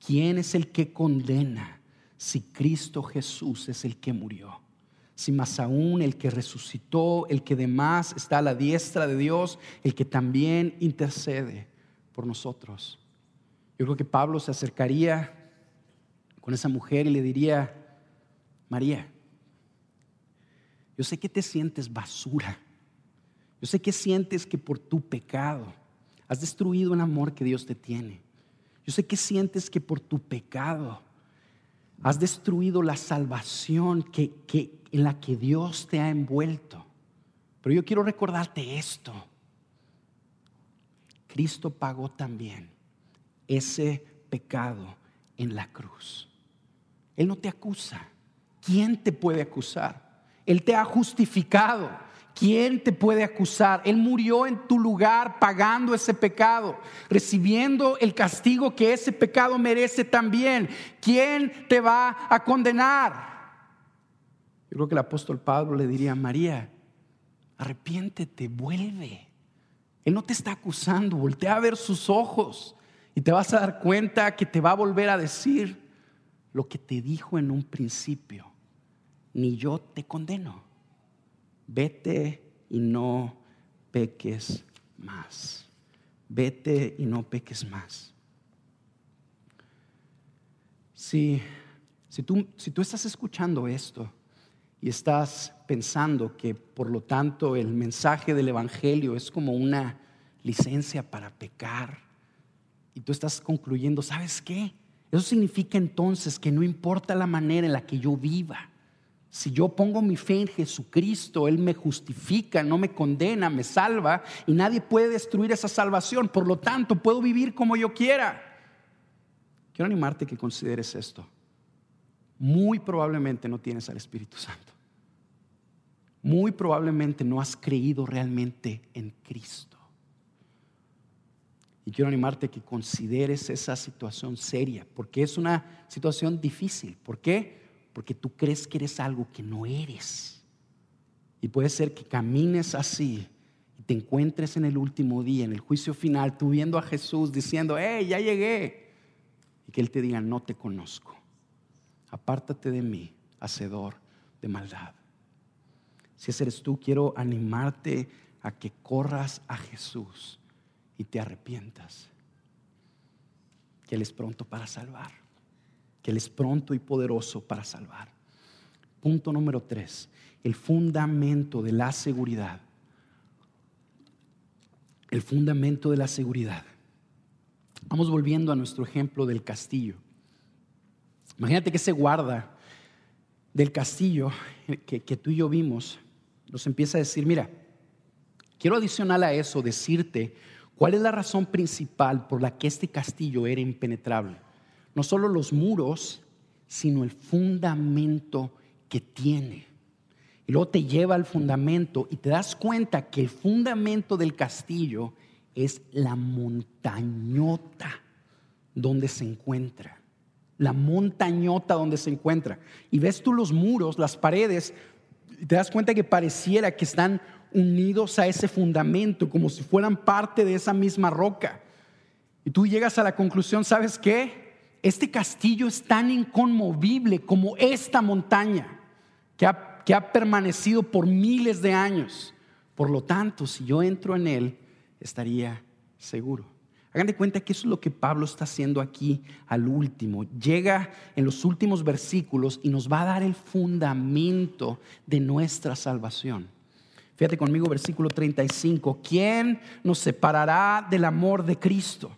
¿quién es el que condena? Si Cristo Jesús es el que murió. Si más aún el que resucitó, el que además está a la diestra de Dios, el que también intercede por nosotros. Yo creo que Pablo se acercaría con esa mujer y le diría, María, yo sé que te sientes basura. Yo sé que sientes que por tu pecado has destruido el amor que Dios te tiene. Yo sé que sientes que por tu pecado has destruido la salvación que, que, en la que Dios te ha envuelto. Pero yo quiero recordarte esto. Cristo pagó también ese pecado en la cruz. Él no te acusa. ¿Quién te puede acusar? Él te ha justificado. ¿Quién te puede acusar? Él murió en tu lugar pagando ese pecado, recibiendo el castigo que ese pecado merece también. ¿Quién te va a condenar? Yo creo que el apóstol Pablo le diría a María, arrepiéntete, vuelve. Él no te está acusando, voltea a ver sus ojos y te vas a dar cuenta que te va a volver a decir lo que te dijo en un principio ni yo te condeno. Vete y no peques más. Vete y no peques más. Si, si, tú, si tú estás escuchando esto y estás pensando que por lo tanto el mensaje del Evangelio es como una licencia para pecar. Y tú estás concluyendo, ¿sabes qué? Eso significa entonces que no importa la manera en la que yo viva. Si yo pongo mi fe en Jesucristo, Él me justifica, no me condena, me salva y nadie puede destruir esa salvación. Por lo tanto, puedo vivir como yo quiera. Quiero animarte que consideres esto. Muy probablemente no tienes al Espíritu Santo. Muy probablemente no has creído realmente en Cristo. Y quiero animarte a que consideres esa situación seria, porque es una situación difícil. ¿Por qué? Porque tú crees que eres algo que no eres. Y puede ser que camines así y te encuentres en el último día, en el juicio final, tú viendo a Jesús diciendo, hey, ya llegué. Y que Él te diga, no te conozco. Apártate de mí, hacedor de maldad. Si ese eres tú, quiero animarte a que corras a Jesús y te arrepientas. Que Él es pronto para salvar. Que Él es pronto y poderoso para salvar. Punto número tres. El fundamento de la seguridad. El fundamento de la seguridad. Vamos volviendo a nuestro ejemplo del castillo. Imagínate que ese guarda del castillo que, que tú y yo vimos nos empieza a decir, mira, quiero adicional a eso decirte cuál es la razón principal por la que este castillo era impenetrable. No solo los muros, sino el fundamento que tiene. Y luego te lleva al fundamento y te das cuenta que el fundamento del castillo es la montañota donde se encuentra. La montañota donde se encuentra. Y ves tú los muros, las paredes, te das cuenta que pareciera que están unidos a ese fundamento, como si fueran parte de esa misma roca. Y tú llegas a la conclusión, ¿sabes qué? Este castillo es tan inconmovible como esta montaña, que ha, permanecido por miles de años. Por lo tanto, si yo entro en él, estaría seguro. Hagan de cuenta que eso es lo que Pablo está haciendo aquí al último. Llega en los últimos versículos y nos va a dar el fundamento de nuestra salvación. Fíjate conmigo, versículo 35. ¿Quién nos separará del amor de Cristo?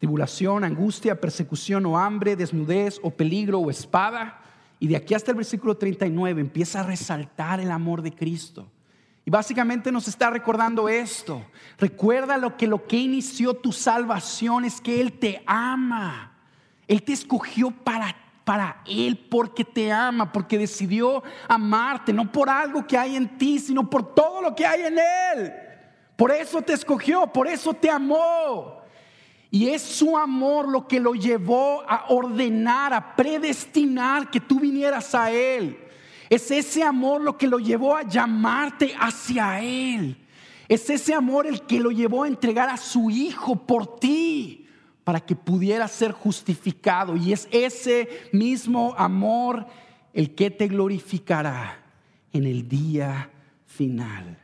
Tribulación, angustia, persecución o hambre, desnudez o peligro o espada. Y de aquí hasta el versículo 39 empieza a resaltar el amor de Cristo. Y básicamente nos está recordando esto. Recuerda lo que lo que inició tu salvación es que Él te ama. Él te escogió para para Él porque te ama, porque decidió amarte, no por algo que hay en ti, sino por todo lo que hay en Él. Por eso te escogió, por eso te amó. Y es su amor lo que lo llevó a ordenar, a predestinar que tú vinieras a Él. Es ese amor lo que lo llevó a llamarte hacia Él. Es ese amor el que lo llevó a entregar a su Hijo por ti para que pudiera ser justificado. Y es ese mismo amor el que te glorificará en el día final.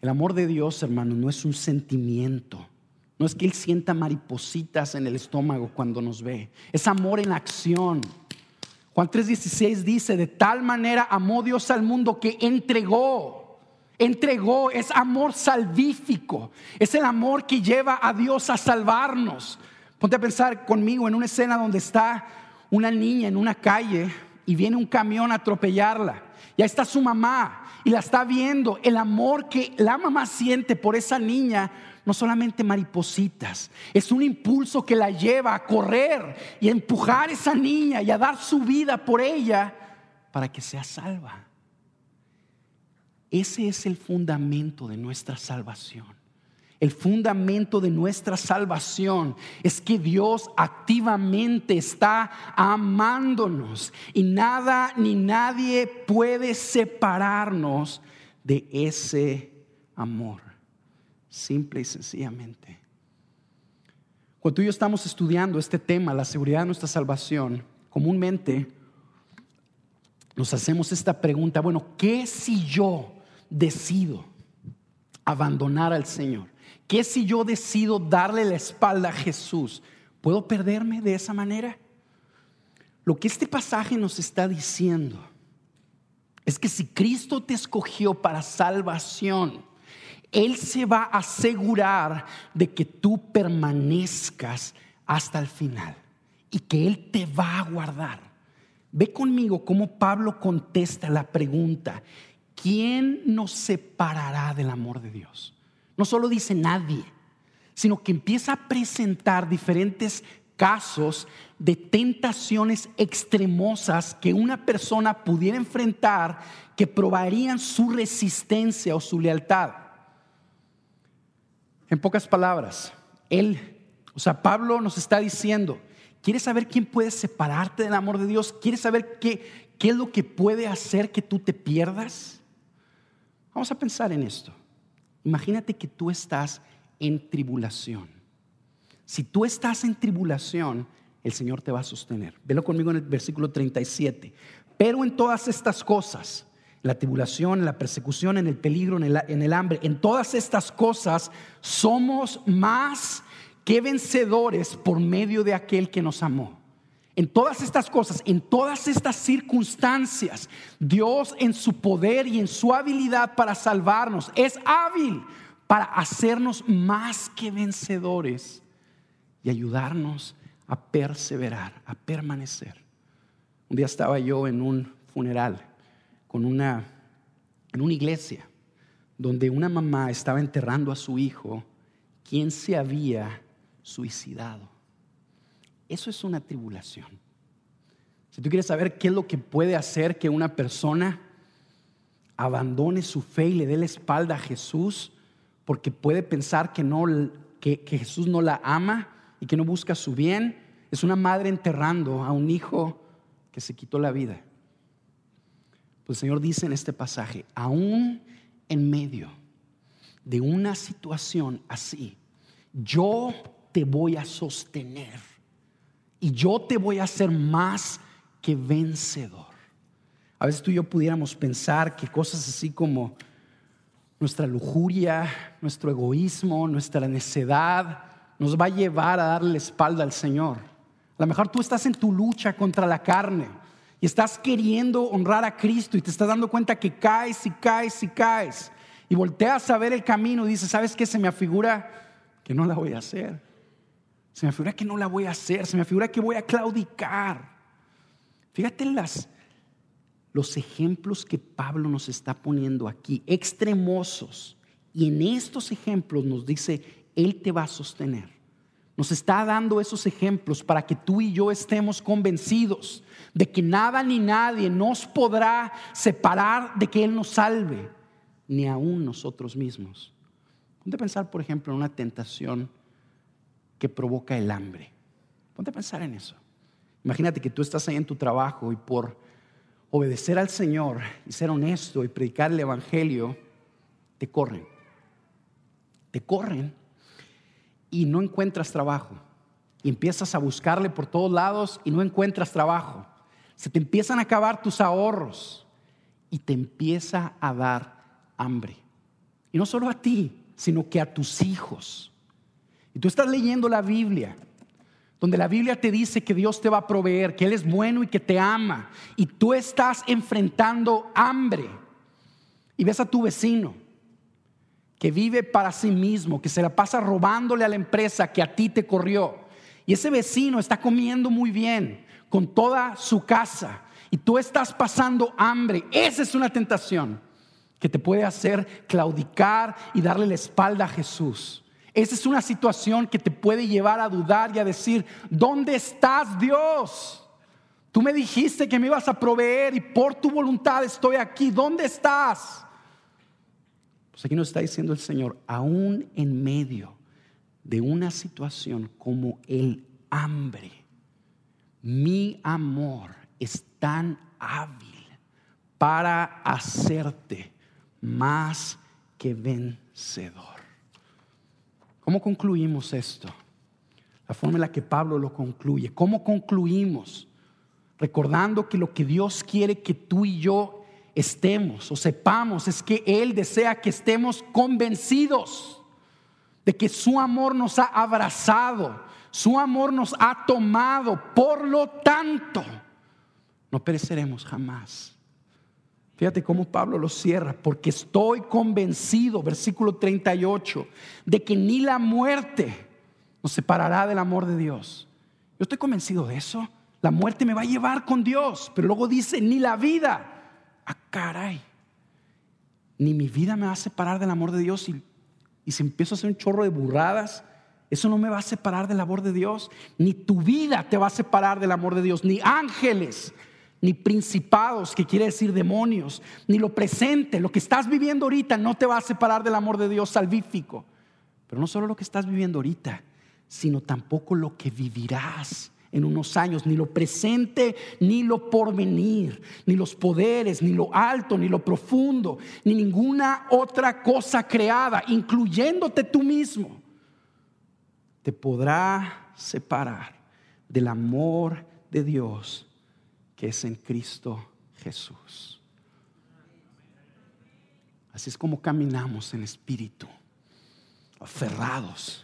El amor de Dios, hermano, no es un sentimiento. No es que Él sienta maripositas en el estómago cuando nos ve. Es amor en acción. Juan 3:16 dice, de tal manera amó Dios al mundo que entregó, entregó, es amor salvífico, es el amor que lleva a Dios a salvarnos. Ponte a pensar conmigo en una escena donde está una niña en una calle y viene un camión a atropellarla. Ya está su mamá y la está viendo. El amor que la mamá siente por esa niña no solamente maripositas, es un impulso que la lleva a correr y a empujar a esa niña y a dar su vida por ella para que sea salva. Ese es el fundamento de nuestra salvación. El fundamento de nuestra salvación es que Dios activamente está amándonos y nada ni nadie puede separarnos de ese amor simple y sencillamente. Cuando tú y yo estamos estudiando este tema, la seguridad de nuestra salvación, comúnmente nos hacemos esta pregunta, bueno, ¿qué si yo decido abandonar al Señor? ¿Qué si yo decido darle la espalda a Jesús? ¿Puedo perderme de esa manera? Lo que este pasaje nos está diciendo es que si Cristo te escogió para salvación, Él se va a asegurar de que tú permanezcas hasta el final y que Él te va a guardar. Ve conmigo cómo Pablo contesta la pregunta, ¿quién nos separará del amor de Dios? No solo dice nadie, sino que empieza a presentar diferentes casos de tentaciones extremosas que una persona pudiera enfrentar que probarían su resistencia o su lealtad. En pocas palabras, él, o sea, Pablo nos está diciendo, ¿quieres saber quién puede separarte del amor de Dios? ¿Quieres saber qué, qué es lo que puede hacer que tú te pierdas? Vamos a pensar en esto. Imagínate que tú estás en tribulación. Si tú estás en tribulación, el Señor te va a sostener. Velo conmigo en el versículo 37. Pero en todas estas cosas, la tribulación, la persecución, en el peligro, el, en el hambre, en todas estas cosas somos más que vencedores por medio de aquel que nos amó. En todas estas cosas, en todas estas circunstancias, Dios en su poder y en su habilidad para salvarnos es hábil para hacernos más que vencedores y ayudarnos a perseverar, a permanecer. Un día estaba yo en un funeral con una en una iglesia donde una mamá estaba enterrando a su hijo quien se había suicidado. Eso es una tribulación. Si tú quieres saber qué es lo que puede hacer que una persona abandone su fe y le dé la espalda a Jesús porque puede pensar que, no, que, que Jesús no la ama, y que no busca su bien, es una madre enterrando a un hijo que se quitó la vida. Pues el Señor dice en este pasaje, aún en medio de una situación así, yo te voy a sostener y yo te voy a hacer más que vencedor. A veces tú y yo pudiéramos pensar que cosas así como nuestra lujuria, nuestro egoísmo, nuestra necedad, nos va a llevar a darle la espalda al Señor. A lo mejor tú estás en tu lucha contra la carne y estás queriendo honrar a Cristo y te estás dando cuenta que caes y caes y caes. Y volteas a ver el camino y dices, ¿sabes qué? Se me afigura que no la voy a hacer. Se me afigura que no la voy a hacer. Se me afigura que voy a claudicar. Fíjate las, los ejemplos que Pablo nos está poniendo aquí, extremosos. Y en estos ejemplos nos dice, él te va a sostener. Nos está dando esos ejemplos para que tú y yo estemos convencidos de que nada ni nadie nos podrá separar de que Él nos salve, ni aún nosotros mismos. Ponte a pensar, por ejemplo, en una tentación que provoca el hambre. Ponte a pensar en eso. Imagínate que tú estás ahí en tu trabajo y por obedecer al Señor y ser honesto y predicar el Evangelio, te corren. Te corren y no encuentras trabajo. Y empiezas a buscarle por todos lados y no encuentras trabajo. Se te empiezan a acabar tus ahorros y te empieza a dar hambre. Y no solo a ti, sino que a tus hijos. Y tú estás leyendo la Biblia, donde la Biblia te dice que Dios te va a proveer, que Él es bueno y que te ama. Y tú estás enfrentando hambre. Y ves a tu vecino que vive para sí mismo, que se la pasa robándole a la empresa que a ti te corrió. Y ese vecino está comiendo muy bien con toda su casa y tú estás pasando hambre. Esa es una tentación que te puede hacer claudicar y darle la espalda a Jesús. Esa es una situación que te puede llevar a dudar y a decir, ¿dónde estás Dios? Tú me dijiste que me ibas a proveer y por tu voluntad estoy aquí. ¿Dónde estás? Pues aquí nos está diciendo el Señor, aún en medio de una situación como el hambre, mi amor es tan hábil para hacerte más que vencedor. ¿Cómo concluimos esto? La forma en la que Pablo lo concluye. ¿Cómo concluimos? Recordando que lo que Dios quiere que tú y yo estemos o sepamos es que Él desea que estemos convencidos de que su amor nos ha abrazado, su amor nos ha tomado. Por lo tanto, no pereceremos jamás. Fíjate cómo Pablo lo cierra, porque estoy convencido, versículo 38, de que ni la muerte nos separará del amor de Dios. Yo estoy convencido de eso. La muerte me va a llevar con Dios, pero luego dice, ni la vida. Ah, caray. Ni mi vida me va a separar del amor de Dios y, y si empiezo a hacer un chorro de burradas, eso no me va a separar del amor de Dios. Ni tu vida te va a separar del amor de Dios, ni ángeles, ni principados, que quiere decir demonios, ni lo presente, lo que estás viviendo ahorita no te va a separar del amor de Dios salvífico. Pero no solo lo que estás viviendo ahorita, sino tampoco lo que vivirás en unos años, ni lo presente, ni lo porvenir, ni los poderes, ni lo alto, ni lo profundo, ni ninguna otra cosa creada, incluyéndote tú mismo, te podrá separar del amor de Dios que es en Cristo Jesús. Así es como caminamos en espíritu, aferrados,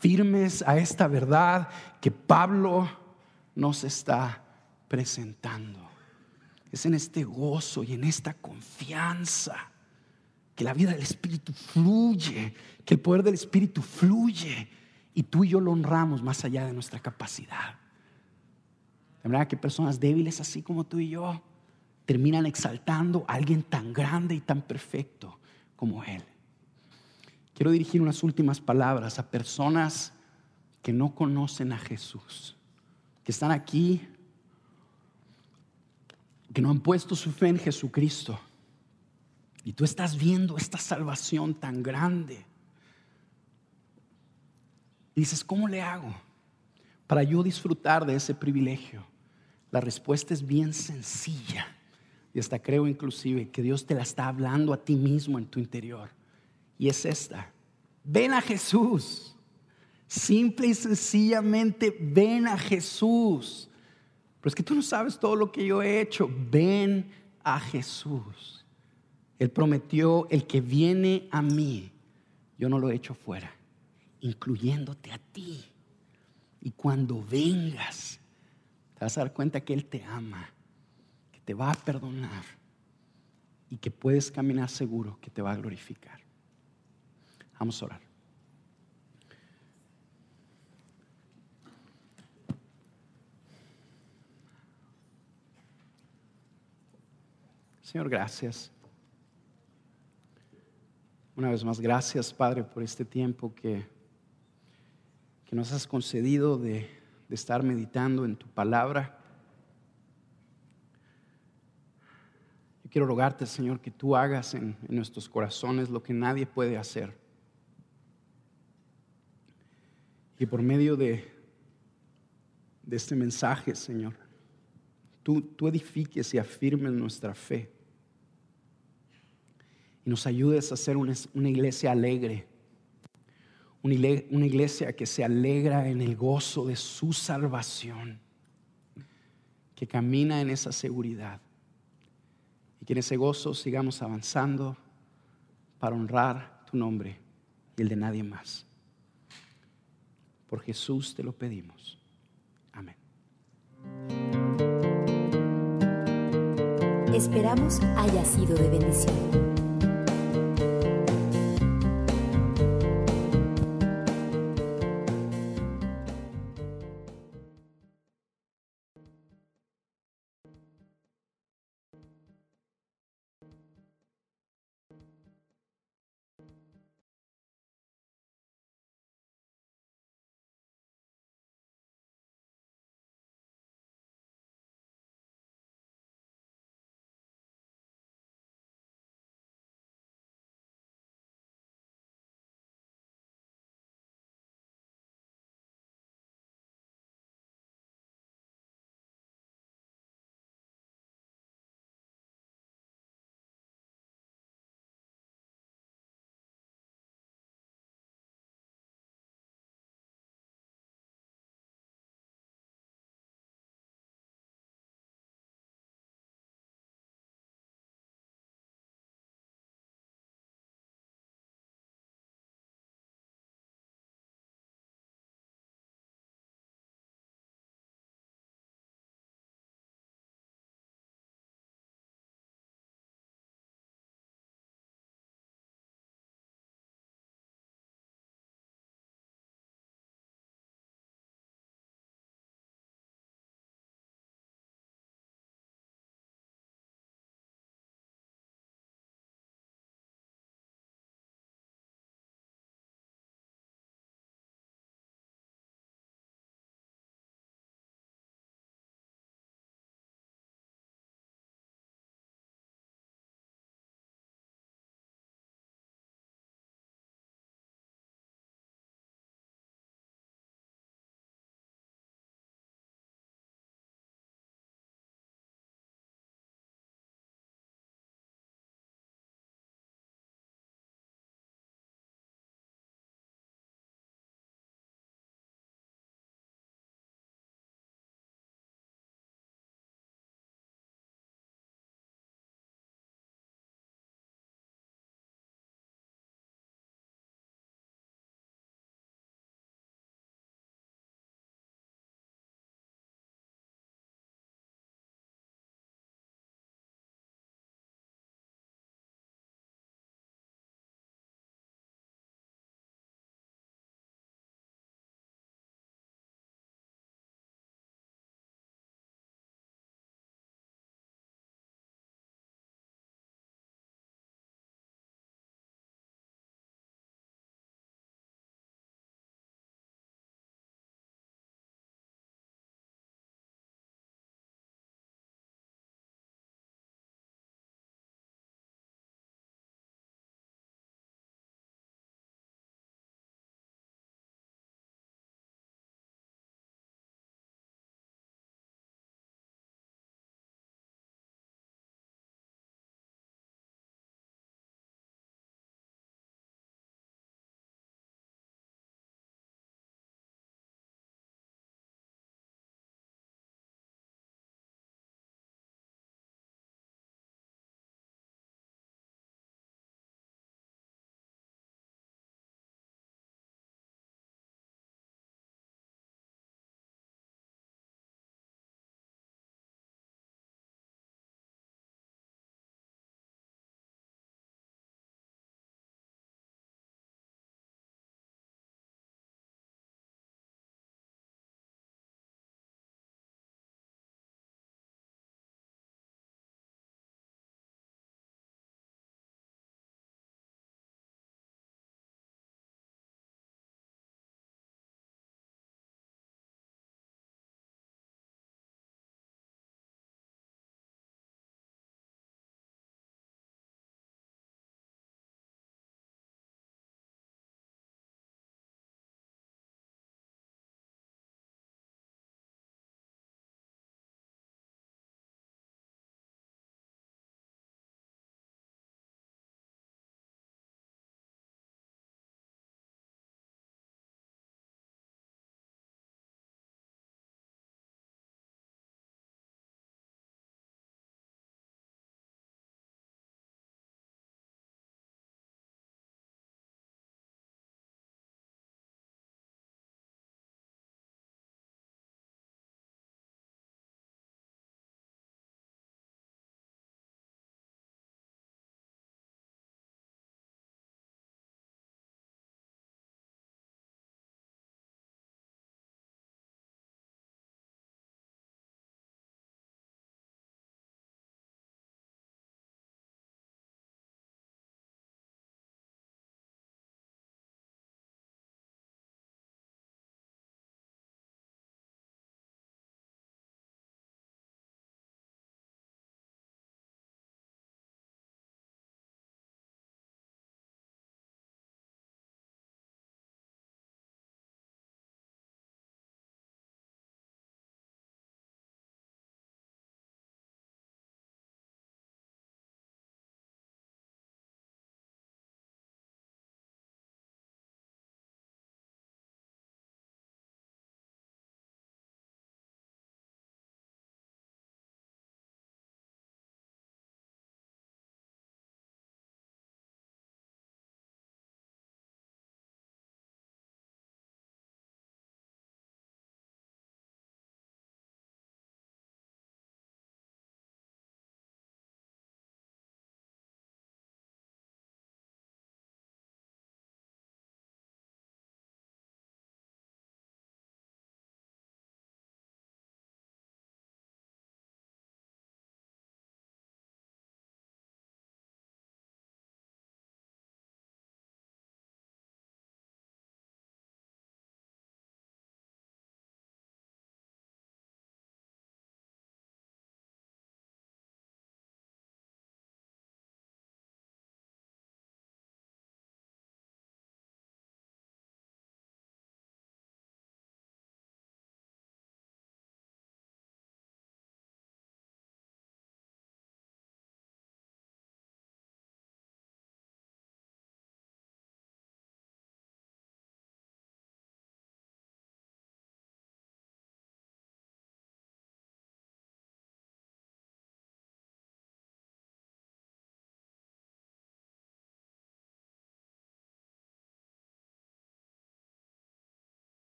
firmes a esta verdad que Pablo nos está presentando. Es en este gozo y en esta confianza que la vida del Espíritu fluye, que el poder del Espíritu fluye y tú y yo lo honramos más allá de nuestra capacidad. De verdad que personas débiles así como tú y yo terminan exaltando a alguien tan grande y tan perfecto como Él. Quiero dirigir unas últimas palabras a personas que no conocen a Jesús, que están aquí, que no han puesto su fe en Jesucristo. Y tú estás viendo esta salvación tan grande. Dices, ¿cómo le hago? para yo disfrutar de ese privilegio? La respuesta es bien sencilla. Y hasta creo inclusive que Dios te la está hablando a ti mismo en tu interior. Y es esta. Ven a Jesús. Simple y sencillamente ven a Jesús. Pero es que tú no sabes todo lo que yo he hecho. Ven a Jesús. Él prometió, el que viene a mí, yo no lo he hecho fuera, incluyéndote a ti. Y cuando vengas, te vas a dar cuenta que Él te ama, que te va a perdonar y que puedes caminar seguro, que te va a glorificar. Vamos a orar. Señor, gracias. Una vez más, gracias, Padre, por este tiempo que que nos has concedido de, estar meditando en tu palabra. Yo quiero rogarte, Señor, que tú hagas en, nuestros corazones lo que nadie puede hacer. Y por medio de, de este mensaje, Señor, tú, tú edifiques y afirmes nuestra fe. Y nos ayudes a ser una, una iglesia alegre una iglesia que se alegra en el gozo de su salvación, que camina en esa seguridad y que en ese gozo sigamos avanzando para honrar tu nombre y el de nadie más. Por Jesús te lo pedimos. Amén. Esperamos haya sido de bendición.